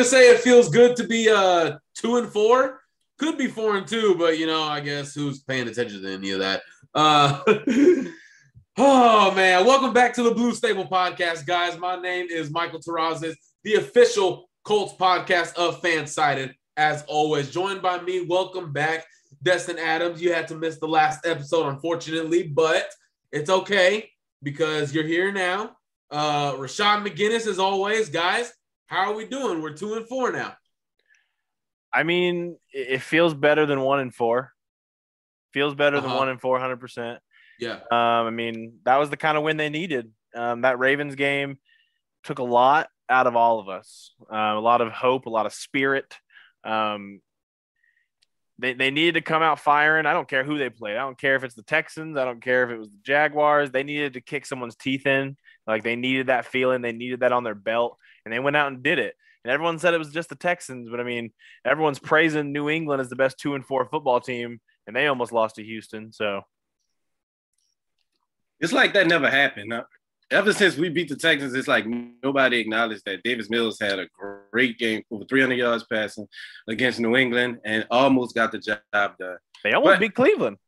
Could say it feels good to be uh two and four. Could be four and two, but you know, I guess who's paying attention to any of that? Uh oh man, welcome back to the Blue Stable Podcast, guys. My name is Michael Terrazas, the official Colts podcast of Fansided. As always, joined by me. Welcome back, Destin Adams. You had to miss the last episode, unfortunately, but it's okay because you're here now. Uh Rashad McGinnis, as always, guys. How are we doing? We're two and four now. I mean, it feels better than one and four. Feels better uh-huh. than one and four, hundred percent. Yeah. Um, I mean, that was the kind of win they needed. Um, that Ravens game took a lot out of all of us. Uh, a lot of hope, a lot of spirit. Um, they, they needed to come out firing. I don't care who they played. I don't care if it's the Texans. I don't care if it was the Jaguars. They needed to kick someone's teeth in. Like they needed that feeling. They needed that on their belt and they went out and did it. And everyone said it was just the Texans, but I mean, everyone's praising New England as the best two and four football team, and they almost lost to Houston. So it's like that never happened. Ever since we beat the Texans, it's like nobody acknowledged that Davis Mills had a great game, over 300 yards passing against New England, and almost got the job done. They almost but, beat Cleveland.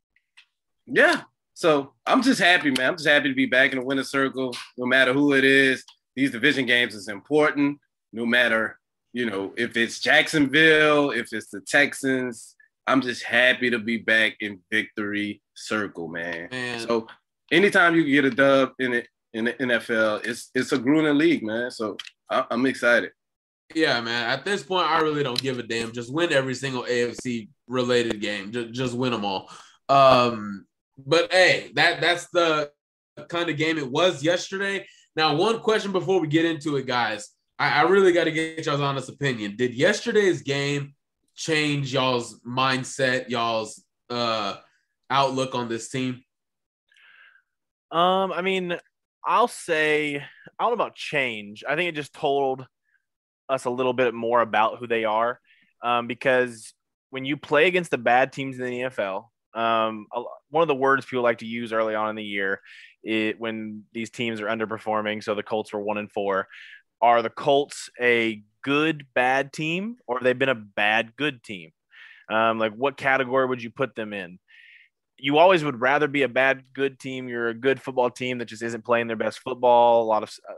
Yeah. So I'm just happy, man. I'm just happy to be back in the winner circle, no matter who it is these division games is important, no matter you know if it's Jacksonville, if it's the Texans. I'm just happy to be back in victory circle, man. man. So anytime you get a dub in it in the NFL, it's it's a grueling league, man. So I, I'm excited. Yeah, man. At this point, I really don't give a damn. Just win every single AFC related game. Just, just win them all. Um, but hey, that that's the kind of game it was yesterday. Now, one question before we get into it, guys. I, I really got to get y'all's honest opinion. Did yesterday's game change y'all's mindset, y'all's uh, outlook on this team? Um, I mean, I'll say I don't know about change. I think it just told us a little bit more about who they are. Um, because when you play against the bad teams in the NFL, um, one of the words people like to use early on in the year it, when these teams are underperforming. So the Colts were one and four. Are the Colts a good bad team, or they've they been a bad good team? Um, like what category would you put them in? You always would rather be a bad good team. You're a good football team that just isn't playing their best football. A lot of uh,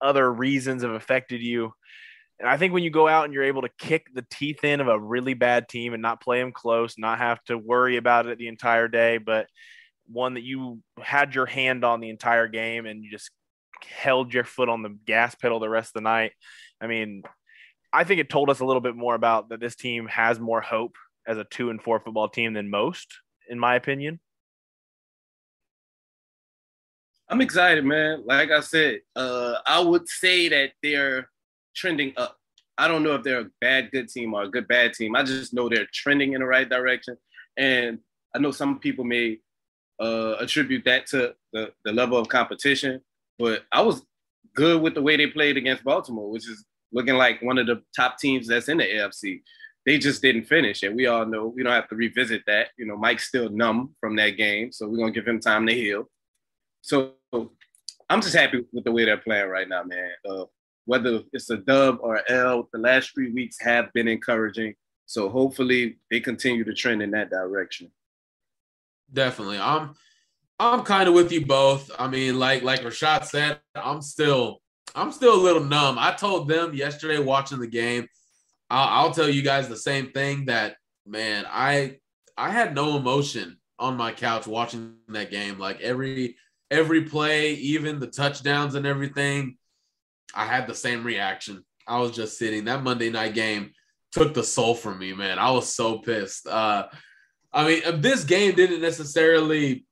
other reasons have affected you. And I think when you go out and you're able to kick the teeth in of a really bad team and not play them close, not have to worry about it the entire day, but one that you had your hand on the entire game and you just held your foot on the gas pedal the rest of the night. I mean, I think it told us a little bit more about that this team has more hope as a two and four football team than most, in my opinion. I'm excited, man. Like I said, uh, I would say that they're trending up. I don't know if they're a bad good team or a good bad team. I just know they're trending in the right direction. And I know some people may uh, attribute that to the, the level of competition. But I was good with the way they played against Baltimore, which is looking like one of the top teams that's in the AFC. They just didn't finish, and we all know we don't have to revisit that. You know, Mike's still numb from that game, so we're gonna give him time to heal. So I'm just happy with the way they're playing right now, man. Uh, whether it's a dub or L, the last three weeks have been encouraging. So hopefully they continue to trend in that direction. Definitely. I'm I'm kind of with you both. I mean, like like Rashad said, I'm still I'm still a little numb. I told them yesterday watching the game. I'll, I'll tell you guys the same thing that man, I I had no emotion on my couch watching that game. Like every every play, even the touchdowns and everything, I had the same reaction. I was just sitting. That Monday night game took the soul from me, man. I was so pissed. Uh, I mean, this game didn't necessarily.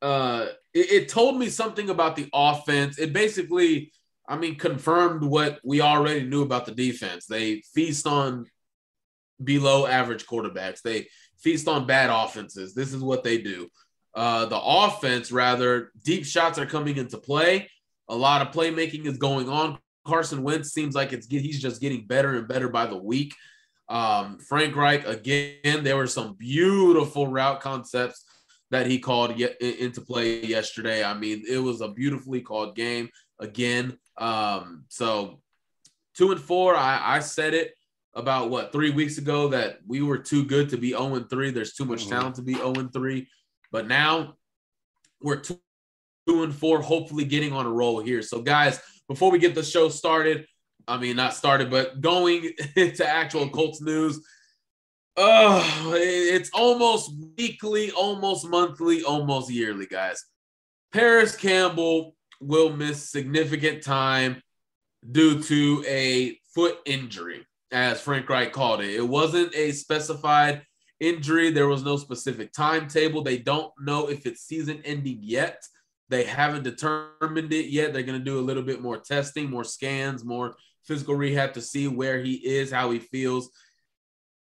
Uh, it, it told me something about the offense. It basically, I mean, confirmed what we already knew about the defense. They feast on below average quarterbacks. They feast on bad offenses. This is what they do. Uh, the offense, rather, deep shots are coming into play. A lot of playmaking is going on. Carson Wentz seems like it's he's just getting better and better by the week. Um, Frank Reich again. There were some beautiful route concepts that he called into play yesterday. I mean, it was a beautifully called game again. Um, so two and four. I, I said it about what three weeks ago that we were too good to be 0 and 3. There's too much mm-hmm. talent to be 0 and 3. But now we're two, two and four, hopefully getting on a roll here. So, guys, before we get the show started, I mean, not started, but going into actual Colts news. Oh, it's almost weekly, almost monthly, almost yearly, guys. Parris Campbell will miss significant time due to a foot injury as Frank Reich called it. It wasn't a specified injury. There was no specific timetable. They don't know if it's season ending yet. They haven't determined it yet. They're going to do a little bit more testing, more scans, more physical rehab to see where he is, how he feels.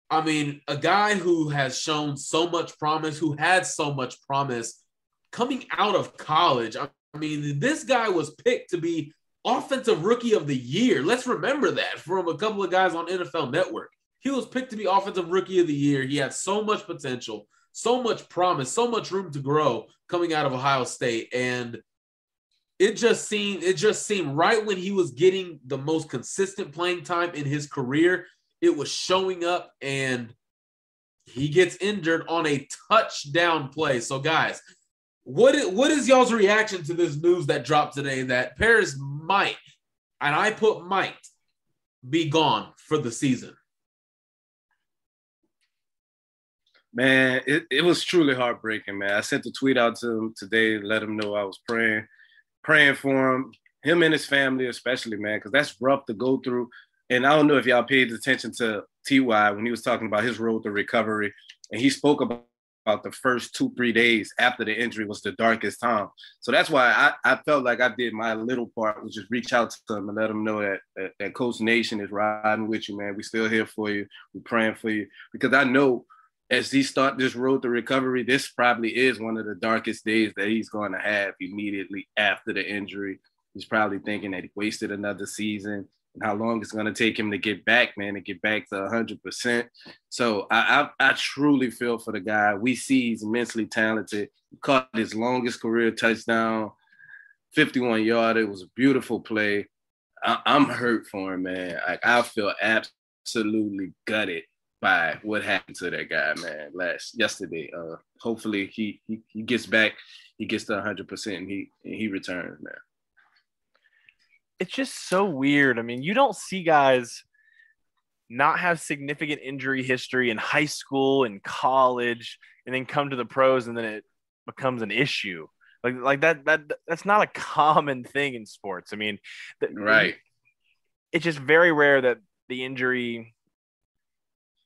I mean, a guy who has shown so much promise, who had so much promise coming out of college. I mean, this guy was picked to be offensive rookie of the year. Let's remember that from a couple of guys on NFL Network. He was picked to be offensive rookie of the year. He had so much potential, so much promise, so much room to grow coming out of Ohio State. And it just seemed it just seemed right when he was getting the most consistent playing time in his career, it was showing up and he gets injured on a touchdown play. So guys, what is, what is y'all's reaction to this news that dropped today that Parris might, and I put might, be gone for the season? Man, it, it was truly heartbreaking, man. I sent a tweet out to him today, let him know I was praying, praying for him, him and his family, especially, man, because that's rough to go through. And I don't know if y'all paid attention to Ty when he was talking about his road to recovery, and he spoke about about the first two, three days after the injury was the darkest time. So that's why I, I felt like I did my little part, which is reach out to them and let them know that, that, that Colts Nation is riding with you, man. We still here for you. We're praying for you. Because I know as he start this road to recovery, this probably is one of the darkest days that he's going to have immediately after the injury. He's probably thinking that he wasted another season and how long it's going to take him to get back, man, to get back to 100%. So I, I, I truly feel for the guy. We see he's immensely talented. He caught his longest career touchdown, 51 yard. It was a beautiful play. I, am hurt for him, man. I feel absolutely gutted by what happened to that guy, man, last yesterday. Uh, hopefully he, he he gets back, he gets to 100 percent, and he and he returns, man it's just so weird. I mean, you don't see guys not have significant injury history in high school and college and then come to the pros and then it becomes an issue. Like like that that that's not a common thing in sports. I mean, right. It's just very rare that the injury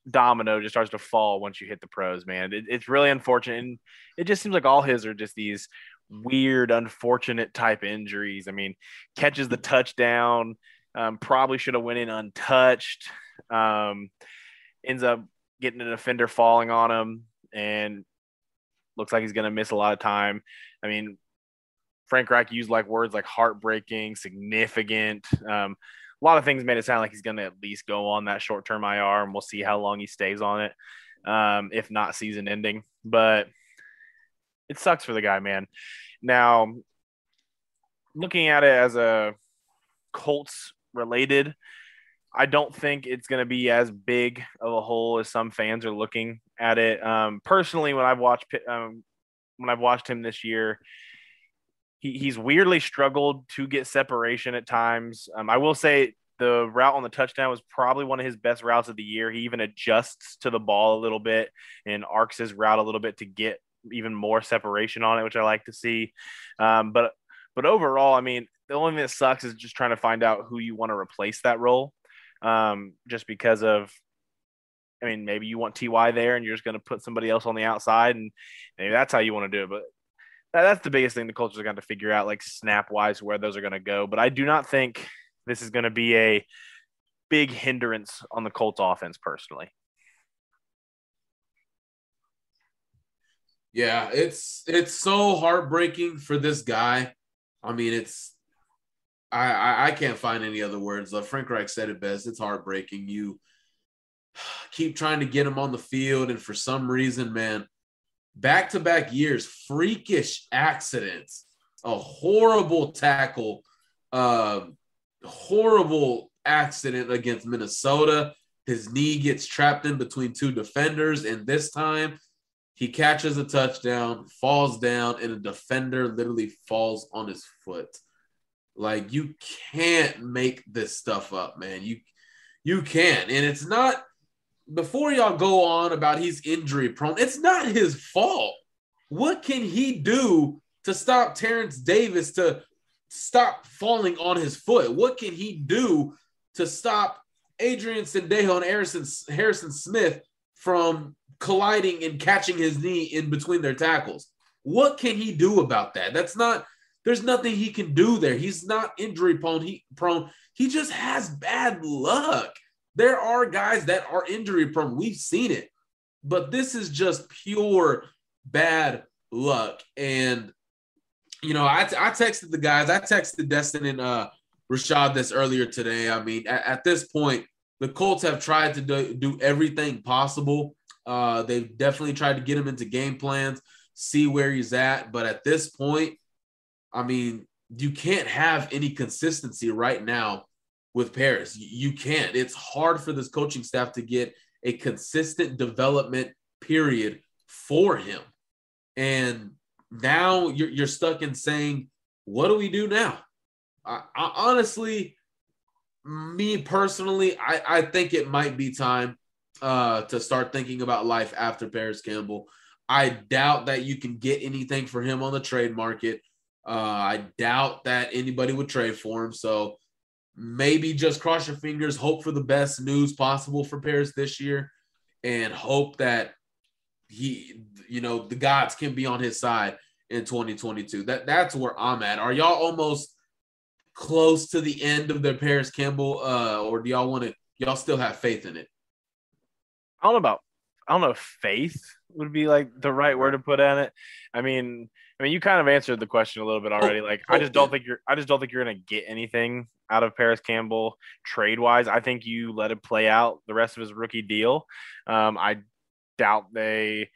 domino just starts to fall once you hit the pros, man. It, it's really unfortunate. And it just seems like all his are just these weird, unfortunate type injuries. I mean, catches the touchdown, um, probably should have went in untouched. Um, ends up getting an offender falling on him, and looks like he's going to miss a lot of time. I mean, Frank Reich used like words like heartbreaking, significant. Um, a lot of things made it sound like he's going to at least go on that short term IR, and we'll see how long he stays on it, um, if not season ending. But it sucks for the guy, man. Now, looking at it as a Colts related, I don't think it's going to be as big of a hole as some fans are looking at it. Um, personally, when I've watched um, when I've watched him this year, he, he's weirdly struggled to get separation at times. Um, I will say the route on the touchdown was probably one of his best routes of the year. He even adjusts to the ball a little bit and arcs his route a little bit to get even more separation on it, which I like to see. Um, but but overall, I mean, the only thing that sucks is just trying to find out who you want to replace that role. Um, just because of, I mean, maybe you want Ty there and you're just going to put somebody else on the outside, and maybe that's how you want to do it. But that, that's the biggest thing the Colts are going to figure out, like snap wise, where those are going to go. But I do not think this is going to be a big hindrance on the Colts offense personally. Yeah, it's it's so heartbreaking for this guy. I mean, it's I I, I can't find any other words. Frank Reich said it best. It's heartbreaking. You keep trying to get him on the field, and for some reason, man, back to back years, freakish accidents, a horrible tackle, uh, horrible accident against Minnesota. His knee gets trapped in between two defenders, and this time he catches a touchdown, falls down, and a defender literally falls on his foot. Like you can't make this stuff up, man. You you can't. And it's not before y'all go on about he's injury prone, it's not his fault. What can he do to stop Terrence Davis to stop falling on his foot? What can he do to stop Adrian Sendejo and Harrison, Harrison Smith from colliding and catching his knee in between their tackles. What can he do about that? That's not there's nothing he can do there. He's not injury prone. He prone. He just has bad luck. There are guys that are injury prone. We've seen it. But this is just pure bad luck. And you know, I, I texted the guys. I texted Destin and uh, Rashad this earlier today. I mean, at, at this point, the Colts have tried to do, do everything possible uh, they've definitely tried to get him into game plans, see where he's at. But at this point, I mean, you can't have any consistency right now with Parris. You can't. It's hard for this coaching staff to get a consistent development period for him. And now you're, you're stuck in saying, what do we do now? I, I honestly, me personally, I, I think it might be time uh, to start thinking about life after Parris Campbell. I doubt that you can get anything for him on the trade market. Uh, I doubt that anybody would trade for him. So maybe just cross your fingers, hope for the best news possible for Parris this year, and hope that he, you know, the gods can be on his side in 2022. That that's where I'm at. Are y'all almost close to the end of their Parris Campbell, uh, or do y'all want to? Y'all still have faith in it? I don't know about I don't know if faith would be like the right word to put on it. I mean, I mean, you kind of answered the question a little bit already. Like, I just don't think you're, I just don't think you're gonna get anything out of Parris Campbell trade wise. I think you let it play out the rest of his rookie deal. Um, I doubt they.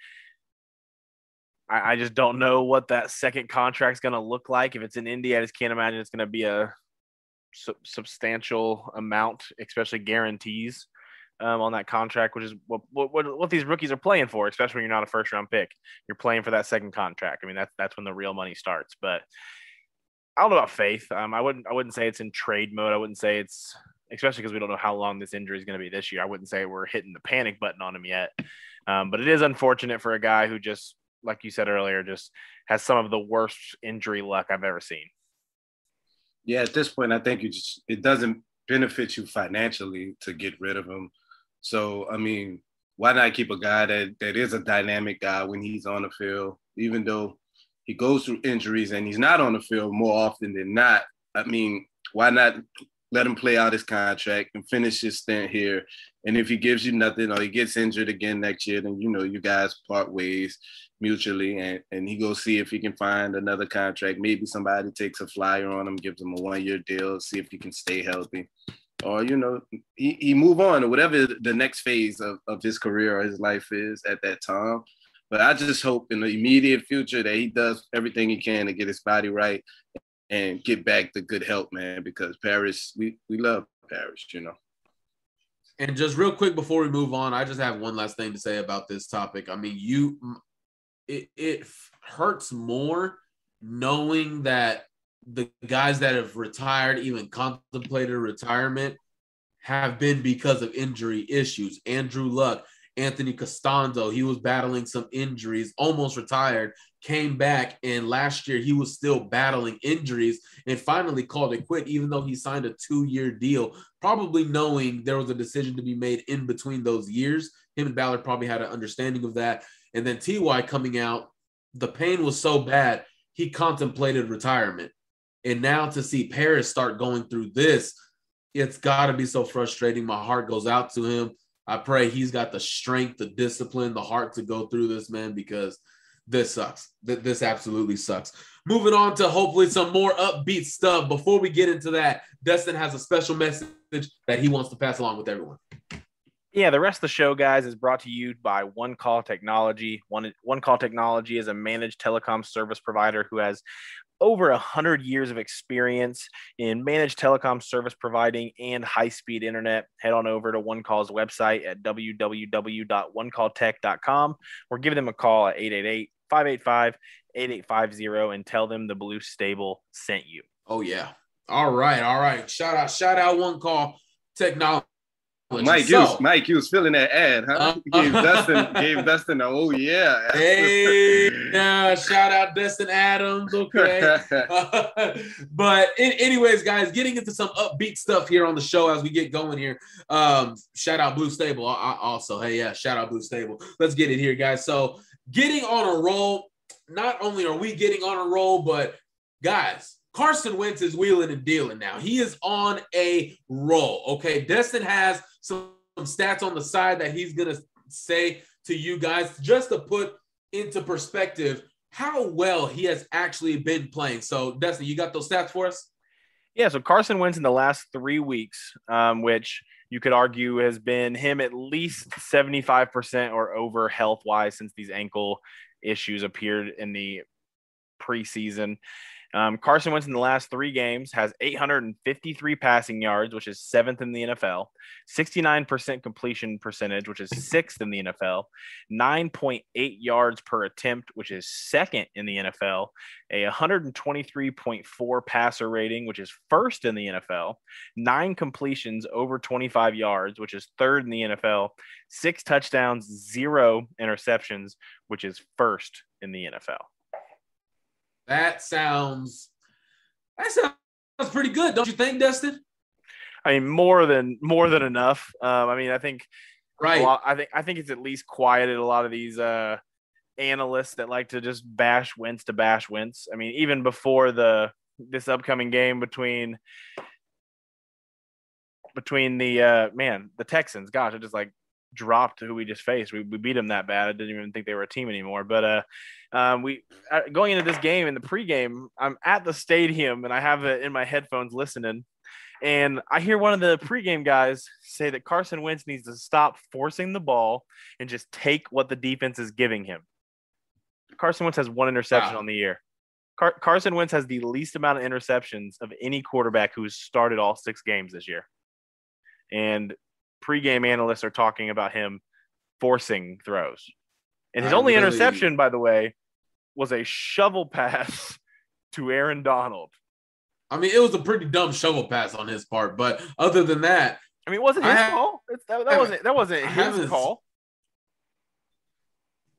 I, I just don't know what that second contract's gonna look like. If it's in Indy, I just can't imagine it's gonna be a su- substantial amount, especially guarantees um, on that contract, which is what, what what these rookies are playing for, especially when you're not a first round pick. You're playing for that second contract. I mean, that's that's when the real money starts. But I don't know about faith. Um, I wouldn't I wouldn't say it's in trade mode. I wouldn't say it's especially because we don't know how long this injury is going to be this year. I wouldn't say we're hitting the panic button on him yet. Um, but it is unfortunate for a guy who just, like you said earlier, just has some of the worst injury luck I've ever seen. Yeah, at this point, I think it just it doesn't benefit you financially to get rid of him. So I mean, why not keep a guy that that is a dynamic guy when he's on the field, even though he goes through injuries and he's not on the field more often than not. I mean, why not let him play out his contract and finish his stint here? And if he gives you nothing or he gets injured again next year, then you know you guys part ways mutually and, and he goes see if he can find another contract. Maybe somebody takes a flyer on him, gives him a one-year deal, see if he can stay healthy or you know he, he move on or whatever the next phase of, of his career or his life is at that time but i just hope in the immediate future that he does everything he can to get his body right and get back the good help, man. Because Parris, we we love Parris, you know. And just real quick before we move on, I just have one last thing to say about this topic. I mean, you, it, it hurts more knowing that the guys that have retired, even contemplated retirement, have been because of injury issues. Andrew Luck, Anthony Castonzo, he was battling some injuries, almost retired, came back, and last year he was still battling injuries and finally called it quit, even though he signed a two year deal, probably knowing there was a decision to be made in between those years. Him and Ballard probably had an understanding of that. And then TY coming out, the pain was so bad, he contemplated retirement. And now to see Parris start going through this, it's got to be so frustrating. My heart goes out to him. I pray he's got the strength, the discipline, the heart to go through this, man, because this sucks. This absolutely sucks. Moving on to hopefully some more upbeat stuff. Before we get into that, Destin has a special message that he wants to pass along with everyone. Yeah, the rest of the show, guys, is brought to you by One Call Technology. One, One Call Technology is a managed telecom service provider who has over 100 years of experience in managed telecom service providing and high speed internet. Head on over to OneCall's website at www.onecalltech.com or give them a call at 888 585 8850 and tell them the Blue Stable sent you. Oh, yeah. All right. All right. Shout out, shout out One Call Technology. Mike, you was, Mike, you was feeling that ad, huh? Uh, gave Dustin, gave Dustin a oh yeah. Hey, yeah, shout out Dustin Adams, okay. uh, but in, anyways, guys, getting into some upbeat stuff here on the show as we get going here. Um, shout out Blue Stable, also. Hey, yeah, shout out Blue Stable. Let's get it here, guys. So, getting on a roll. Not only are we getting on a roll, but guys, Carson Wentz is wheeling and dealing now. He is on a roll. Okay. Destin has some, stats on the side that he's going to say to you guys just to put into perspective how well he has actually been playing. So, Destin, you got those stats for us? Yeah. So, Carson Wentz in the last three weeks, um, which you could argue has been him at least 75% or over health wise since these ankle issues appeared in the preseason. Um, Carson Wentz in the last three games has 853 passing yards, which is seventh in the NFL, 69% completion percentage, which is sixth in the NFL, 9.8 yards per attempt, which is second in the NFL, a 123.4 passer rating, which is first in the NFL, nine completions over 25 yards, which is third in the NFL, six touchdowns, zero interceptions, which is first in the NFL. That sounds that sounds pretty good, don't you think, Dustin? I mean, more than more than enough. Um, I mean, I think right. Lot, I think I think it's at least quieted a lot of these uh, analysts that like to just bash Wentz to bash Wentz. I mean, even before the this upcoming game between between the uh, man the Texans. Gosh, I just like dropped who we just faced. We, we beat them that bad. I didn't even think they were a team anymore. But uh, um, we uh, going into this game in the pregame, I'm at the stadium and I have it in my headphones listening. And I hear one of the pregame guys say that Carson Wentz needs to stop forcing the ball and just take what the defense is giving him. Carson Wentz has one interception wow. on the year. Car- Carson Wentz has the least amount of interceptions of any quarterback who's started all six games this year. And pregame analysts are talking about him forcing throws. And his I only really... interception, by the way, was a shovel pass to Aaron Donald. I mean, it was a pretty dumb shovel pass on his part, but other than that, I mean, it wasn't his have, call. It's, that, that wasn't that wasn't his call.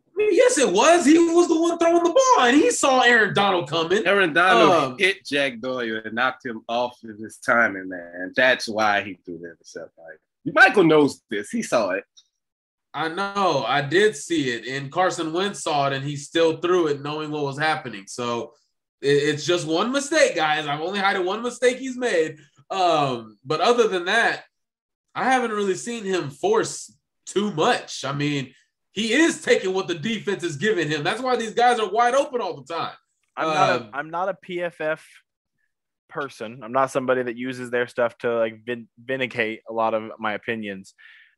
I mean, yes, it was. He was the one throwing the ball, and he saw Aaron Donald coming. Aaron Donald um, hit Jack Doyle and knocked him off of his timing, man. That's why he threw the intercept. Like, Michael knows this. He saw it. I know. I did see it, and Carson Wentz saw it, and he still threw it, knowing what was happening. So it's just one mistake, guys. I've only had one mistake he's made. Um, but other than that, I haven't really seen him force too much. I mean, he is taking what the defense is giving him. That's why these guys are wide open all the time. I'm not um, I'm not a PFF person. I'm not somebody that uses their stuff to like vindicate a lot of my opinions.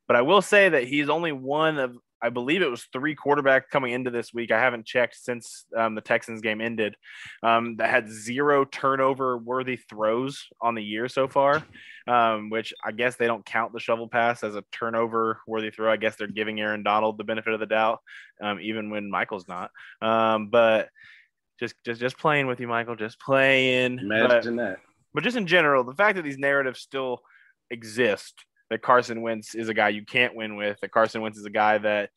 But I will say that he's only one of I believe it was three quarterbacks coming into this week. I haven't checked since um, the Texans game ended. Um, that had zero turnover worthy throws on the year so far, um, which I guess they don't count the shovel pass as a turnover worthy throw. I guess they're giving Aaron Donald the benefit of the doubt, um, even when Michael's not. Um, but just just just playing with you, Michael. Just playing. Imagine but, that. But just in general, the fact that these narratives still exist that Carson Wentz is a guy you can't win with, that Carson Wentz is a guy that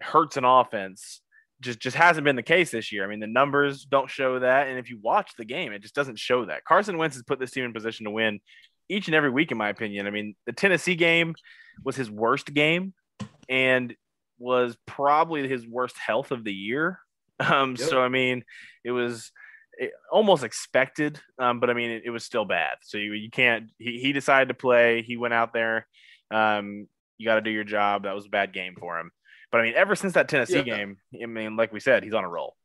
hurts an offense. Just just hasn't been the case this year. I mean, the numbers don't show that, and if you watch the game, it just doesn't show that. Carson Wentz has put this team in position to win each and every week, in my opinion. I mean, the Tennessee game was his worst game, and was probably his worst health of the year. Um, yep. So I mean, it was almost expected, um, but I mean, it, it, was still bad. So you, you can't. He, he decided to play. He went out there. Um, you got to do your job. That was a bad game for him. But I mean, ever since that Tennessee yeah. game, I mean, like we said, he's on a roll.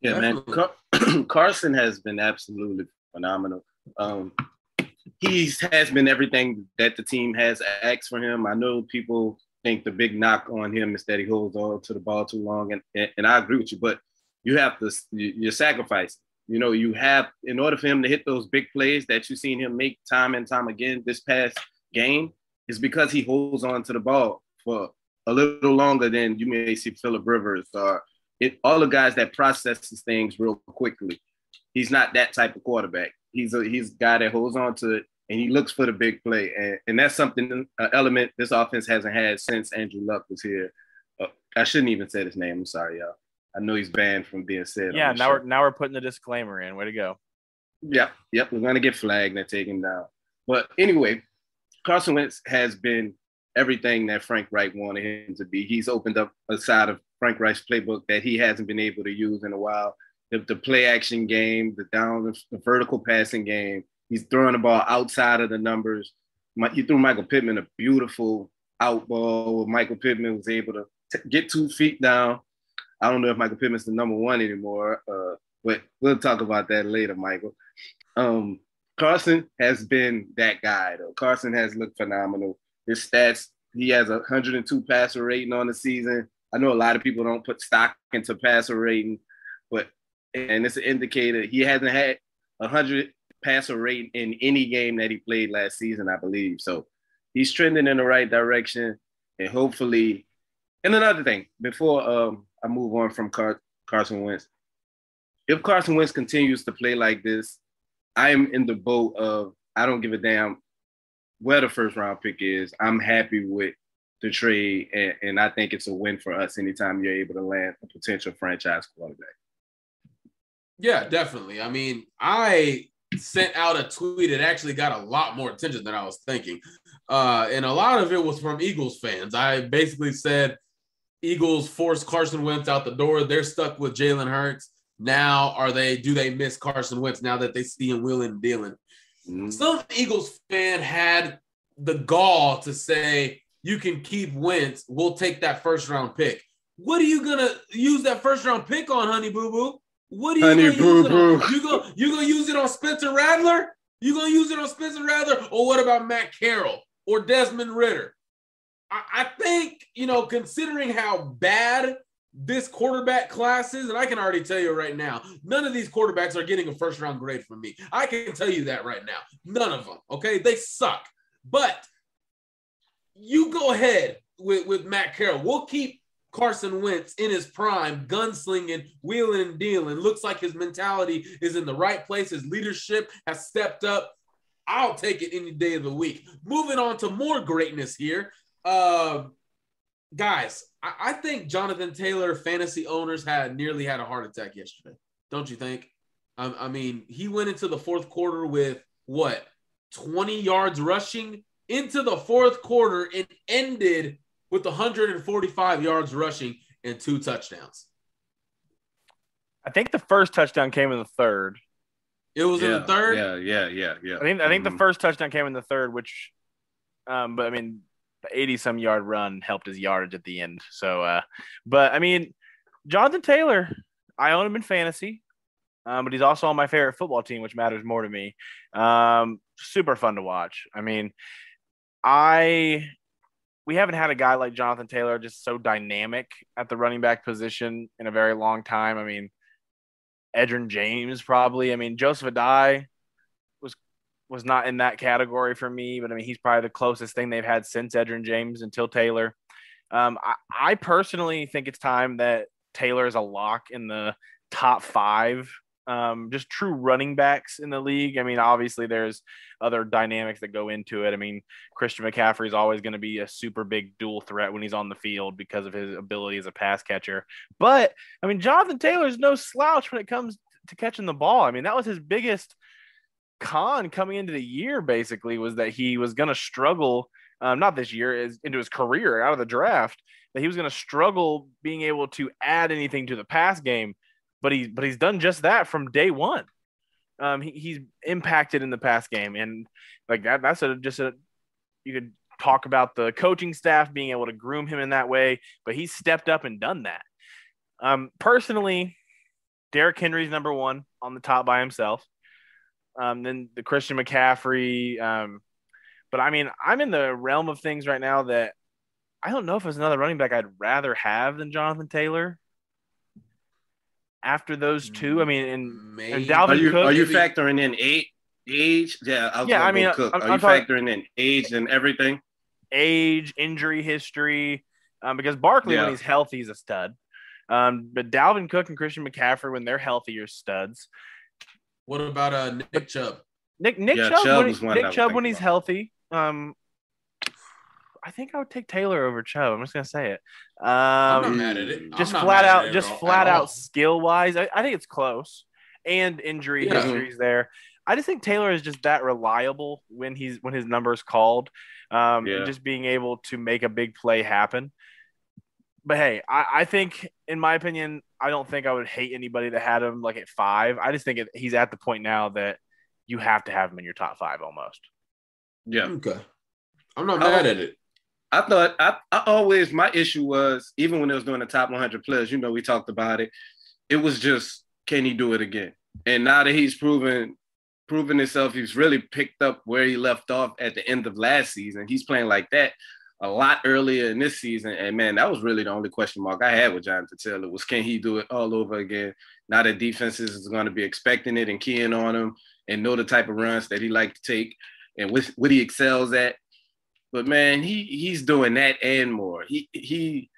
Yeah, man. Car- Carson has been absolutely phenomenal. Um, he has been everything that the team has asked for him. I know people think the big knock on him is that he holds on to the ball too long, and, and, and I agree with you. But you have to you're sacrificing. You know, you have in order for him to hit those big plays that you've seen him make time and time again this past game, is because he holds on to the ball for a little longer than you may see Philip Rivers or it, all the guys that processes things real quickly. He's not that type of quarterback. He's a he's a guy that holds on to and he looks for the big play, and, and that's something an element this offense hasn't had since Andrew Luck was here. Uh, I shouldn't even say his name. I'm sorry, y'all. I know he's banned from being said. Yeah, now show. we're now we're putting the disclaimer in. Way to go. Yep, yep. We're gonna get flagged and taken down. But anyway, Carson Wentz has been everything that Frank Reich wanted him to be. He's opened up a side of Frank Reich's playbook that he hasn't been able to use in a while. The, the play action game, the down, the vertical passing game. He's throwing the ball outside of the numbers. He threw Michael Pittman a beautiful out ball Michael Pittman was able to t- get two feet down, I don't know if Michael Pittman's the number one anymore, uh, but we'll talk about that later, Michael. Um, Carson has been that guy, though. Carson has looked phenomenal. His stats, he has a 102 passer rating on the season. I know a lot of people don't put stock into passer rating, but and it's an indicator he hasn't had a 100 passer rate in any game that he played last season, I believe. So he's trending in the right direction, and hopefully. And another thing, before um, I move on from Car- Carson Wentz. If Carson Wentz continues to play like this, I am in the boat of I don't give a damn where the first round pick is. I'm happy with the trade, and, and I think it's a win for us anytime you're able to land a potential franchise quarterback. Yeah, definitely. I mean, I sent out a tweet that actually got a lot more attention than I was thinking. Uh, and a lot of it was from Eagles fans. I basically said, Eagles force Carson Wentz out the door. They're stuck with Jalen Hurts. Now, are they? Do they miss Carson Wentz now that they see him willing and dealing? Mm-hmm. Some Eagles fan had the gall to say, "You can keep Wentz. We'll take that first round pick." What are you gonna use that first round pick on, Honey Boo Boo? What are you honey gonna boo use boo. it on? You go you gonna use it on Spencer Rattler? You gonna use it on Spencer Rattler? Or what about Matt Corral or Desmond Ridder? I, think, you know, considering how bad this quarterback class is, and I can already tell you right now, none of these quarterbacks are getting a first round grade from me. I can tell you that right now. None of them. Okay. They suck. But you go ahead with, with Matt Corral. We'll keep Carson Wentz in his prime, gunslinging, wheeling and dealing. Looks like his mentality is in the right place. His leadership has stepped up. I'll take it any day of the week. Moving on to more greatness here. Uh, guys, I, I think Jonathan Taylor fantasy owners had nearly had a heart attack yesterday. Don't you think? I, I mean, he went into the fourth quarter with what 20 yards rushing into the fourth quarter and ended with 145 yards rushing and two touchdowns. I think the first touchdown came in the third. It was yeah, in the third. Yeah, yeah, yeah, yeah. I think I think mm-hmm. the first touchdown came in the third, which, um, but I mean, the 80 some yard run helped his yardage at the end. So, uh, but I mean, Jonathan Taylor, I own him in fantasy, um, but he's also on my favorite football team, which matters more to me. Um, super fun to watch. I mean, I we haven't had a guy like Jonathan Taylor just so dynamic at the running back position in a very long time. I mean, Edgerrin James probably. I mean, Joseph Addai was was not in that category for me, but I mean, he's probably the closest thing they've had since Edgerrin James until Taylor. Um, I, I personally think it's time that Taylor is a lock in the top five um, just true running backs in the league. I mean, obviously there's other dynamics that go into it. I mean, Christian McCaffrey is always going to be a super big dual threat when he's on the field because of his ability as a pass catcher. But I mean, Jonathan Taylor is no slouch when it comes to catching the ball. I mean, that was his biggest con coming into the year. Basically, was that he was going to struggle. Um, not this year, is into his career out of the draft. That he was going to struggle being able to add anything to the pass game but he's but he's done just that from day one. Um, he, he's impacted in the pass game, and like that, that's a just a you could talk about the coaching staff being able to groom him in that way, but he's stepped up and done that. Um, personally, Derrick Henry's number one on the top by himself. Um, then the Christian McCaffrey. Um, but I mean, I'm in the realm of things right now that I don't know if there's another running back I'd rather have than Jonathan Taylor after those two. I mean, and, and Dalvin are you, Cook. Are you factoring in eight age? Yeah, I yeah. I mean, Cook. I'm, are I'm you talking, factoring in age and everything? Age, injury history, um, because Barkley Yeah. when he's healthy is a stud. Um, but Dalvin Cook and Christian McCaffrey when they're healthy are studs. What about uh Nick Chubb? Nick Nick Yeah, Chubb, Chubb when, was he, one I Nick Chubb when he's about. healthy. Um, I think I would take Taylor over Chubb. I'm just gonna say it. I'm not Um, mad at it. Just flat out, just all- flat out skill wise, I, I think it's close. And injury Yeah. history's there. I just think Taylor is just that reliable when he's when his number's called. Um, Yeah. and just being able to make a big play happen. But hey, I, I think, in my opinion, I don't think I would hate anybody that had him like at five. I just think it, he's at the point now that you have to have him in your top five almost. Yeah. Okay. I'm not mad at it. I thought I, I always my issue was even when it was doing the top 100 players, you know, we talked about it. It was just can he do it again? And now that he's proven proven himself, he's really picked up where he left off at the end of last season. He's playing like that a lot earlier in this season. And man, that was really the only question mark I had with Jonathan Taylor was can he do it all over again? Now that defenses is going to be expecting it and keying on him and know the type of runs that he like to take and what he excels at. But man, he he's doing that and more. He he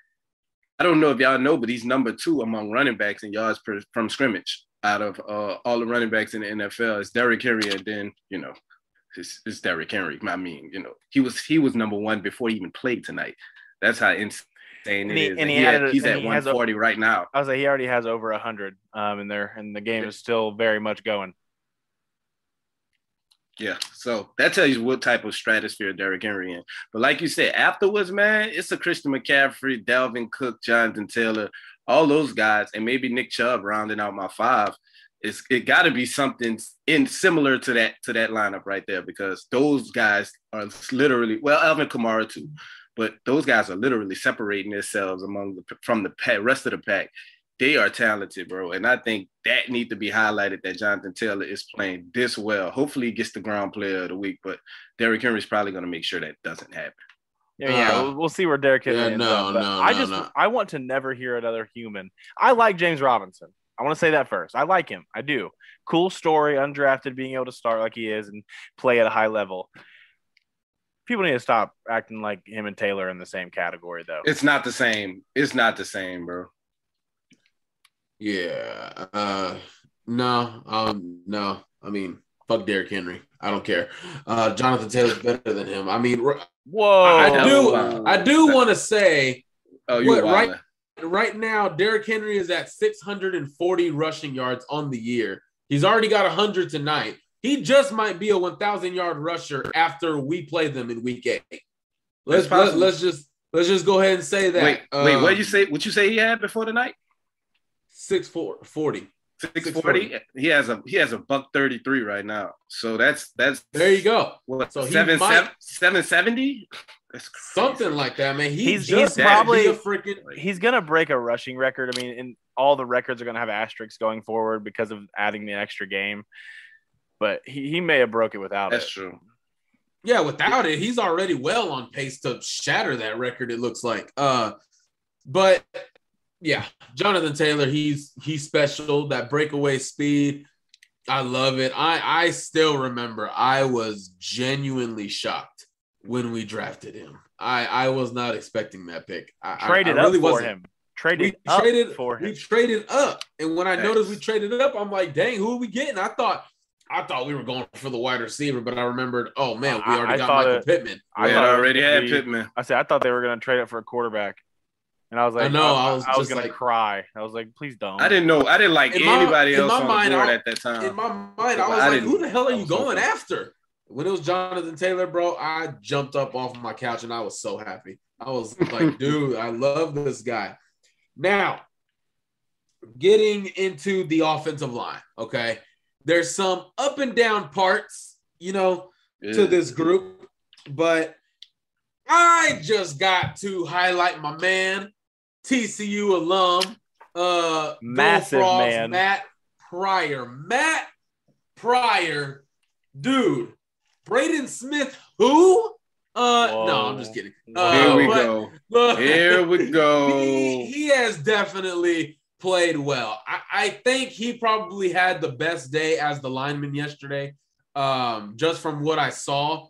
I don't know if y'all know, but he's number two among running backs in yards per, from scrimmage out of uh, all the running backs in the NFL. It's Derrick Henry, and then you know, it's, it's Derrick Henry. I mean, you know, he was he was number one before he even played tonight. That's how insane And he- is. and he he had- a- he's at he has a- 140 right now. I was like, he already has over a hundred um, in there, and the game is still very much going. Yeah, so that tells you what type of stratosphere Derrick Henry in. But like you said, afterwards, man, it's a Christian McCaffrey, Dalvin Cook, Jonathan Taylor, all those guys, and maybe Nick Chubb rounding out my five. It's it got to be something in similar to that to that lineup right there because those guys are literally well, Alvin Kamara too, but those guys are literally separating themselves among the from the pack, rest of the pack. They are talented, bro, and I think that need to be highlighted that Jonathan Taylor is playing this well. Hopefully, he gets the ground player of the week, but Derrick Henry's probably going to make sure that doesn't happen. Yeah, yeah. Uh, we'll, we'll see where Derrick Henry yeah, ends no, up. but no, I just no. I want to never hear another human. I like James Robinson. I want to say that first. I like him. I do. Cool story, undrafted, being able to start like he is and play at a high level. People need to stop acting like him and Taylor in the same category, though. It's not the same. It's not the same, bro. Yeah. Uh no. Um no. I mean, fuck Derrick Henry. I don't care. Uh Jonathan Taylor's better than him. I mean, Whoa! I do. I do want to say Oh, you What, right? right? right now Derrick Henry is at 640 rushing yards on the year. He's already got 100 tonight. He just might be a 1000 yard rusher after we play them in week 8. Let's That's possible. let, us just let's just go ahead and say that. Wait, wait. Um, What you say? What you say he had before the night? 640. Six forty. He has a he has a buck thirty three right now. So that's that's There you go. What So seven might- seven seven seventy? That's crazy. Something like that, man. He He's- just he's probably- a freaking He's gonna break a rushing record. I mean, and all the records are gonna have asterisks going forward because of adding the extra game. But he, he may have broke it without That's it. That's true. yeah, without it, he's already well on pace to shatter that record. It looks like. Uh, but yeah, Jonathan Taylor, he's he's special. That breakaway speed, I love it. I I still remember I was genuinely shocked when we drafted him. I I was not expecting that pick. I, Traded I, I really up for wasn't. him. Traded We up traded for him. We traded up, and when I Nice. noticed we traded up, I'm like, dang, who are we getting? I thought. I thought we were going for the wide receiver, but I remembered, oh man, we already I got thought Michael it- Pittman. I we had thought it was already had be- Pittman. I said I thought they were going to trade up for a quarterback, and I was like, I know, I was I, was just going like- to cry. I was like, please don't. I didn't know. I didn't like In my- anybody in else my on mind, the board I- at that time. in my mind, I was I like, who the hell are you going hoping. after? When it was Jonathan Taylor, bro, I jumped up off my couch and I was so happy. I was like, dude, I love this guy. Now, getting into the offensive line, okay? There's some up and down parts, you know, to this group, but I just got to highlight my man, TCU alum, uh, Massive Frogs, man. Matt Pryor. Matt Pryor, dude, Braden Smith, who? Uh, no, I'm just kidding. Whoa. Uh, Here we but- go. but- Here we go. he, he has definitely played well. I, I think he probably had the best day as the lineman yesterday, um, just from what I saw.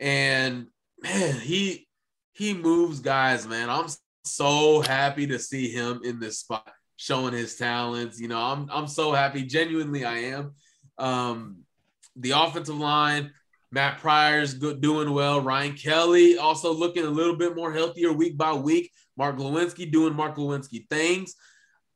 And man, he he moves guys, man. I'm so happy to see him in this spot, showing his talents. You know, I'm I'm so happy. Genuinely, I am. Um, the offensive line, Matt Pryor's good, doing well. Ryan Kelly also looking a little bit more healthier week by week. Mark Glowinski doing Mark Glowinski things.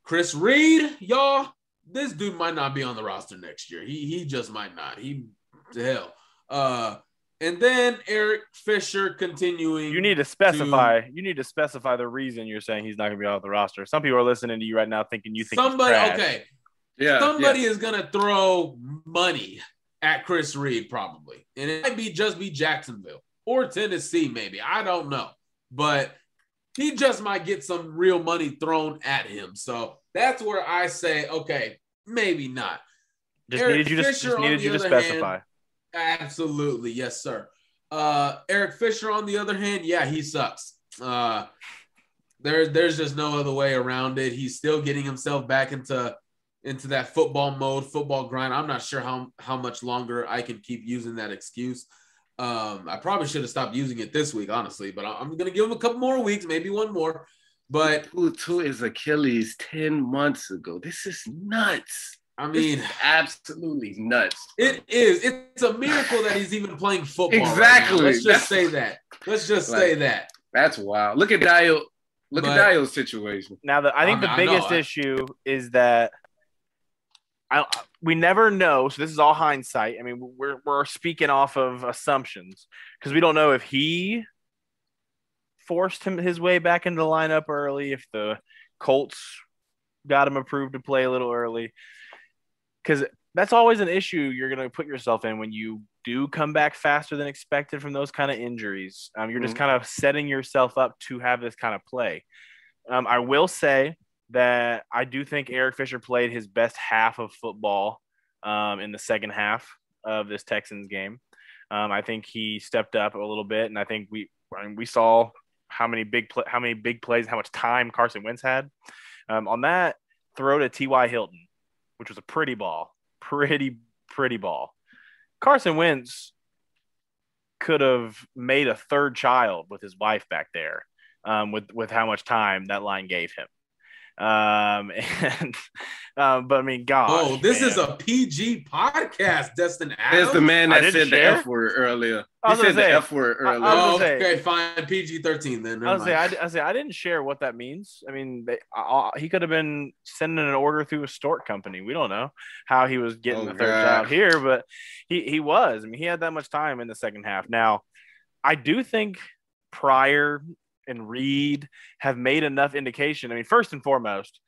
Chris Reed, y'all, this dude might not be on the roster next year. He he just might not. He to hell. Uh, and then Eric Fisher continuing. You need to specify. You need to specify the reason you're saying he's not going to be off the roster. Some people are listening to you right now, thinking you think somebody. trash. Okay, Yeah. somebody is gonna throw money at Chris Reed probably, and it might be just be Jacksonville or Tennessee, maybe. I don't know, but he just might get some real money thrown at him. So that's where I say, okay, maybe not. Just Eric needed you to just needed you to other hand, specify. Absolutely, yes, sir. Uh, Eric Fisher, on the other hand, yeah, he sucks. Uh, there's there's just no other way around it. He's still getting himself back into into that football mode, football grind. I'm not sure how how much longer I can keep using that excuse. Um, I probably should have stopped using it this week, honestly, but I'm gonna give him a couple more weeks, maybe one more. But Who to his Achilles 10 months ago. This is nuts. I mean, absolutely nuts. It is. It's a miracle that he's even playing football. right. Exactly. Let's just say that. Let's just Like- say that. That's wild. Look at Dio. Look But- at Dio's situation. Now, the, I think I the mean, I know, biggest issue is that I we never know. So this is all hindsight. I mean, we're we're speaking off of assumptions because we don't know if he forced him his way back into the lineup early, if the Colts got him approved to play a little early, because that's always an issue you're going to put yourself in when you do come back faster than expected from those kind of injuries. Um, you're just Mhm. kind of setting yourself up to have this kind of play. Um, I will say that I do think Eric Fisher played his best half of football um, in the second half of this Texans game. Um, I think he stepped up a little bit, and I think we I mean, we saw how many big how many big plays, how much time Carson Wentz had um, on that throw to T.Y. Hilton, which was a pretty ball, pretty pretty ball. Carson Wentz could have made a third child with his wife back there um, with with how much time that line gave him. Um, and um, but I mean, God. oh, this man. is a PG podcast, Destin There's Adams. the man that didn't said the share. F word earlier. I He was gonna the say, F word I- I earlier. Oh, say- okay, fine. PG 13 then. I Never was say, I. I say I didn't share what that means. I mean, they, I, I- he could have been sending an order through a stork company. We don't know how he was getting Oh, the third God. child here, but he he was. I mean, he had that much time in the second half. Now, I do think Pryor and Reed have made enough indication. I mean, first and foremost,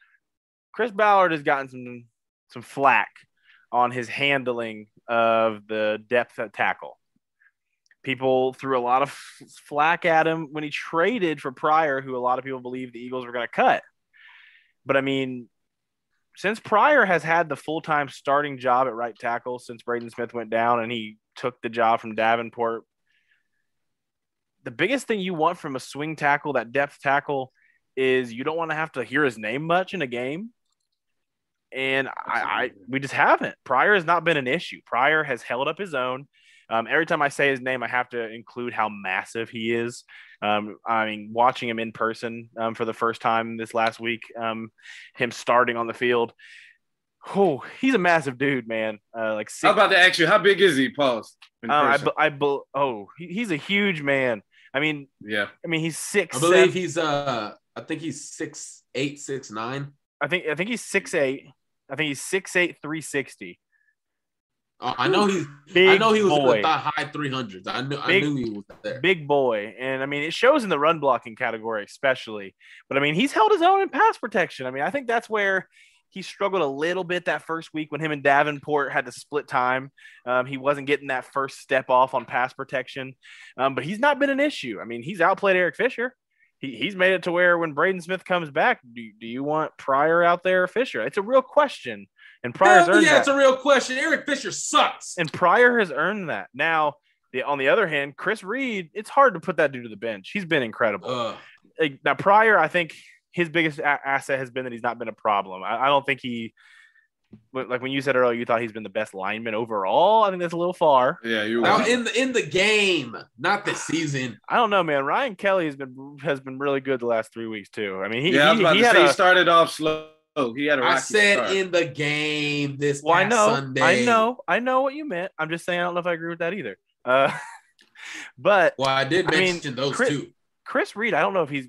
Chris Ballard has gotten some some flack on his handling of the depth at tackle. People threw a lot of flack at him when he traded for Pryor, who a lot of people believe the Eagles were going to cut. But I mean, since Pryor has had the full time starting job at right tackle since Braden Smith went down and he took the job from Davenport the biggest thing you want from a swing tackle, that depth tackle, is you don't want to have to hear his name much in a game. And I, I we just haven't. Pryor has not been an issue. Pryor has held up his own. Um, every time I say his name, I have to include how massive he is. Um, I mean, watching him in person um, for the first time this last week, um, him starting on the field. Oh, he's a massive dude, man. Uh, like six, I was about to ask you, how big is he? Uh, I, I, oh, he, he's a huge man. I mean, yeah. I mean, he's six. I believe seven. he's uh, I think he's six eight, six nine. I think I think he's six eight. I think he's six eight, three sixty. Oh, I know he's. Big I know he was boy. in the high three hundreds. I knew. Big, I knew he was there. Big boy, and I mean, it shows in the run blocking category, especially. But I mean, he's held his own in pass protection. I mean, I think that's where he struggled a little bit that first week when him and Davenport had to split time. Um, he wasn't getting that first step off on pass protection, um, but he's not been an issue. I mean, he's outplayed Eric Fisher. He, he's made it to where when Braden Smith comes back, do, do you want Pryor out there or Fisher? It's a real question. And Pryor's Hell earned yeah, that. it's a real question. Eric Fisher sucks. And Pryor has earned that. Now, the, on the other hand, Chris Reed, it's hard to put that dude to the bench. He's been incredible. Like, now, Pryor, I think his biggest a- asset has been that he's not been a problem. I, I don't think he like when you said earlier, you thought he's been the best lineman overall. I think that's a little far. Yeah, you now in the in the game, not the season. I don't know, man. Ryan Kelly has been has been really good the last three weeks too. I mean, he yeah, I was about he, to he say a, he started off slow. He had a I said start. in the game this well, I know, Sunday. I know, I know what you meant. I'm just saying I don't know if I agree with that either. Uh, but well, I did mention I mean, those Chris, two. Chris Reed, I don't know if he's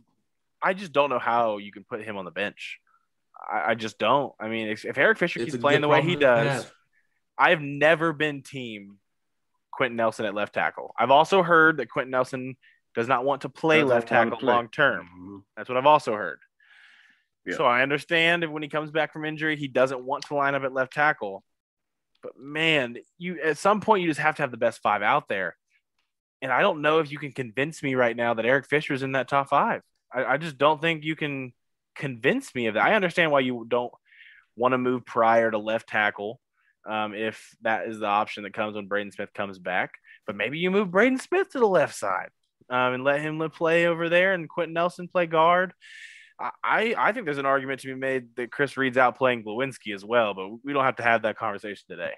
I just don't know how you can put him on the bench. I, I just don't. I mean, if, if Eric Fisher it's keeps playing the way he does, I've never been team Quenton Nelson at left tackle. I've also heard that Quenton Nelson does not want to play left tackle long term. Mm-hmm. That's what I've also heard. Yeah. So I understand if when he comes back from injury, he doesn't want to line up at left tackle. But man, you at some point you just have to have the best five out there. And I don't know if you can convince me right now that Eric Fisher is in that top five. I, I just don't think you can convince me of that. I understand why you don't want to move Pryor to left tackle um, if that is the option that comes when Braden Smith comes back. But maybe you move Braden Smith to the left side um, and let him play over there and Quenton Nelson play guard. I, I think there's an argument to be made that Chris Reed's out playing Glowinski as well, but we don't have to have that conversation today.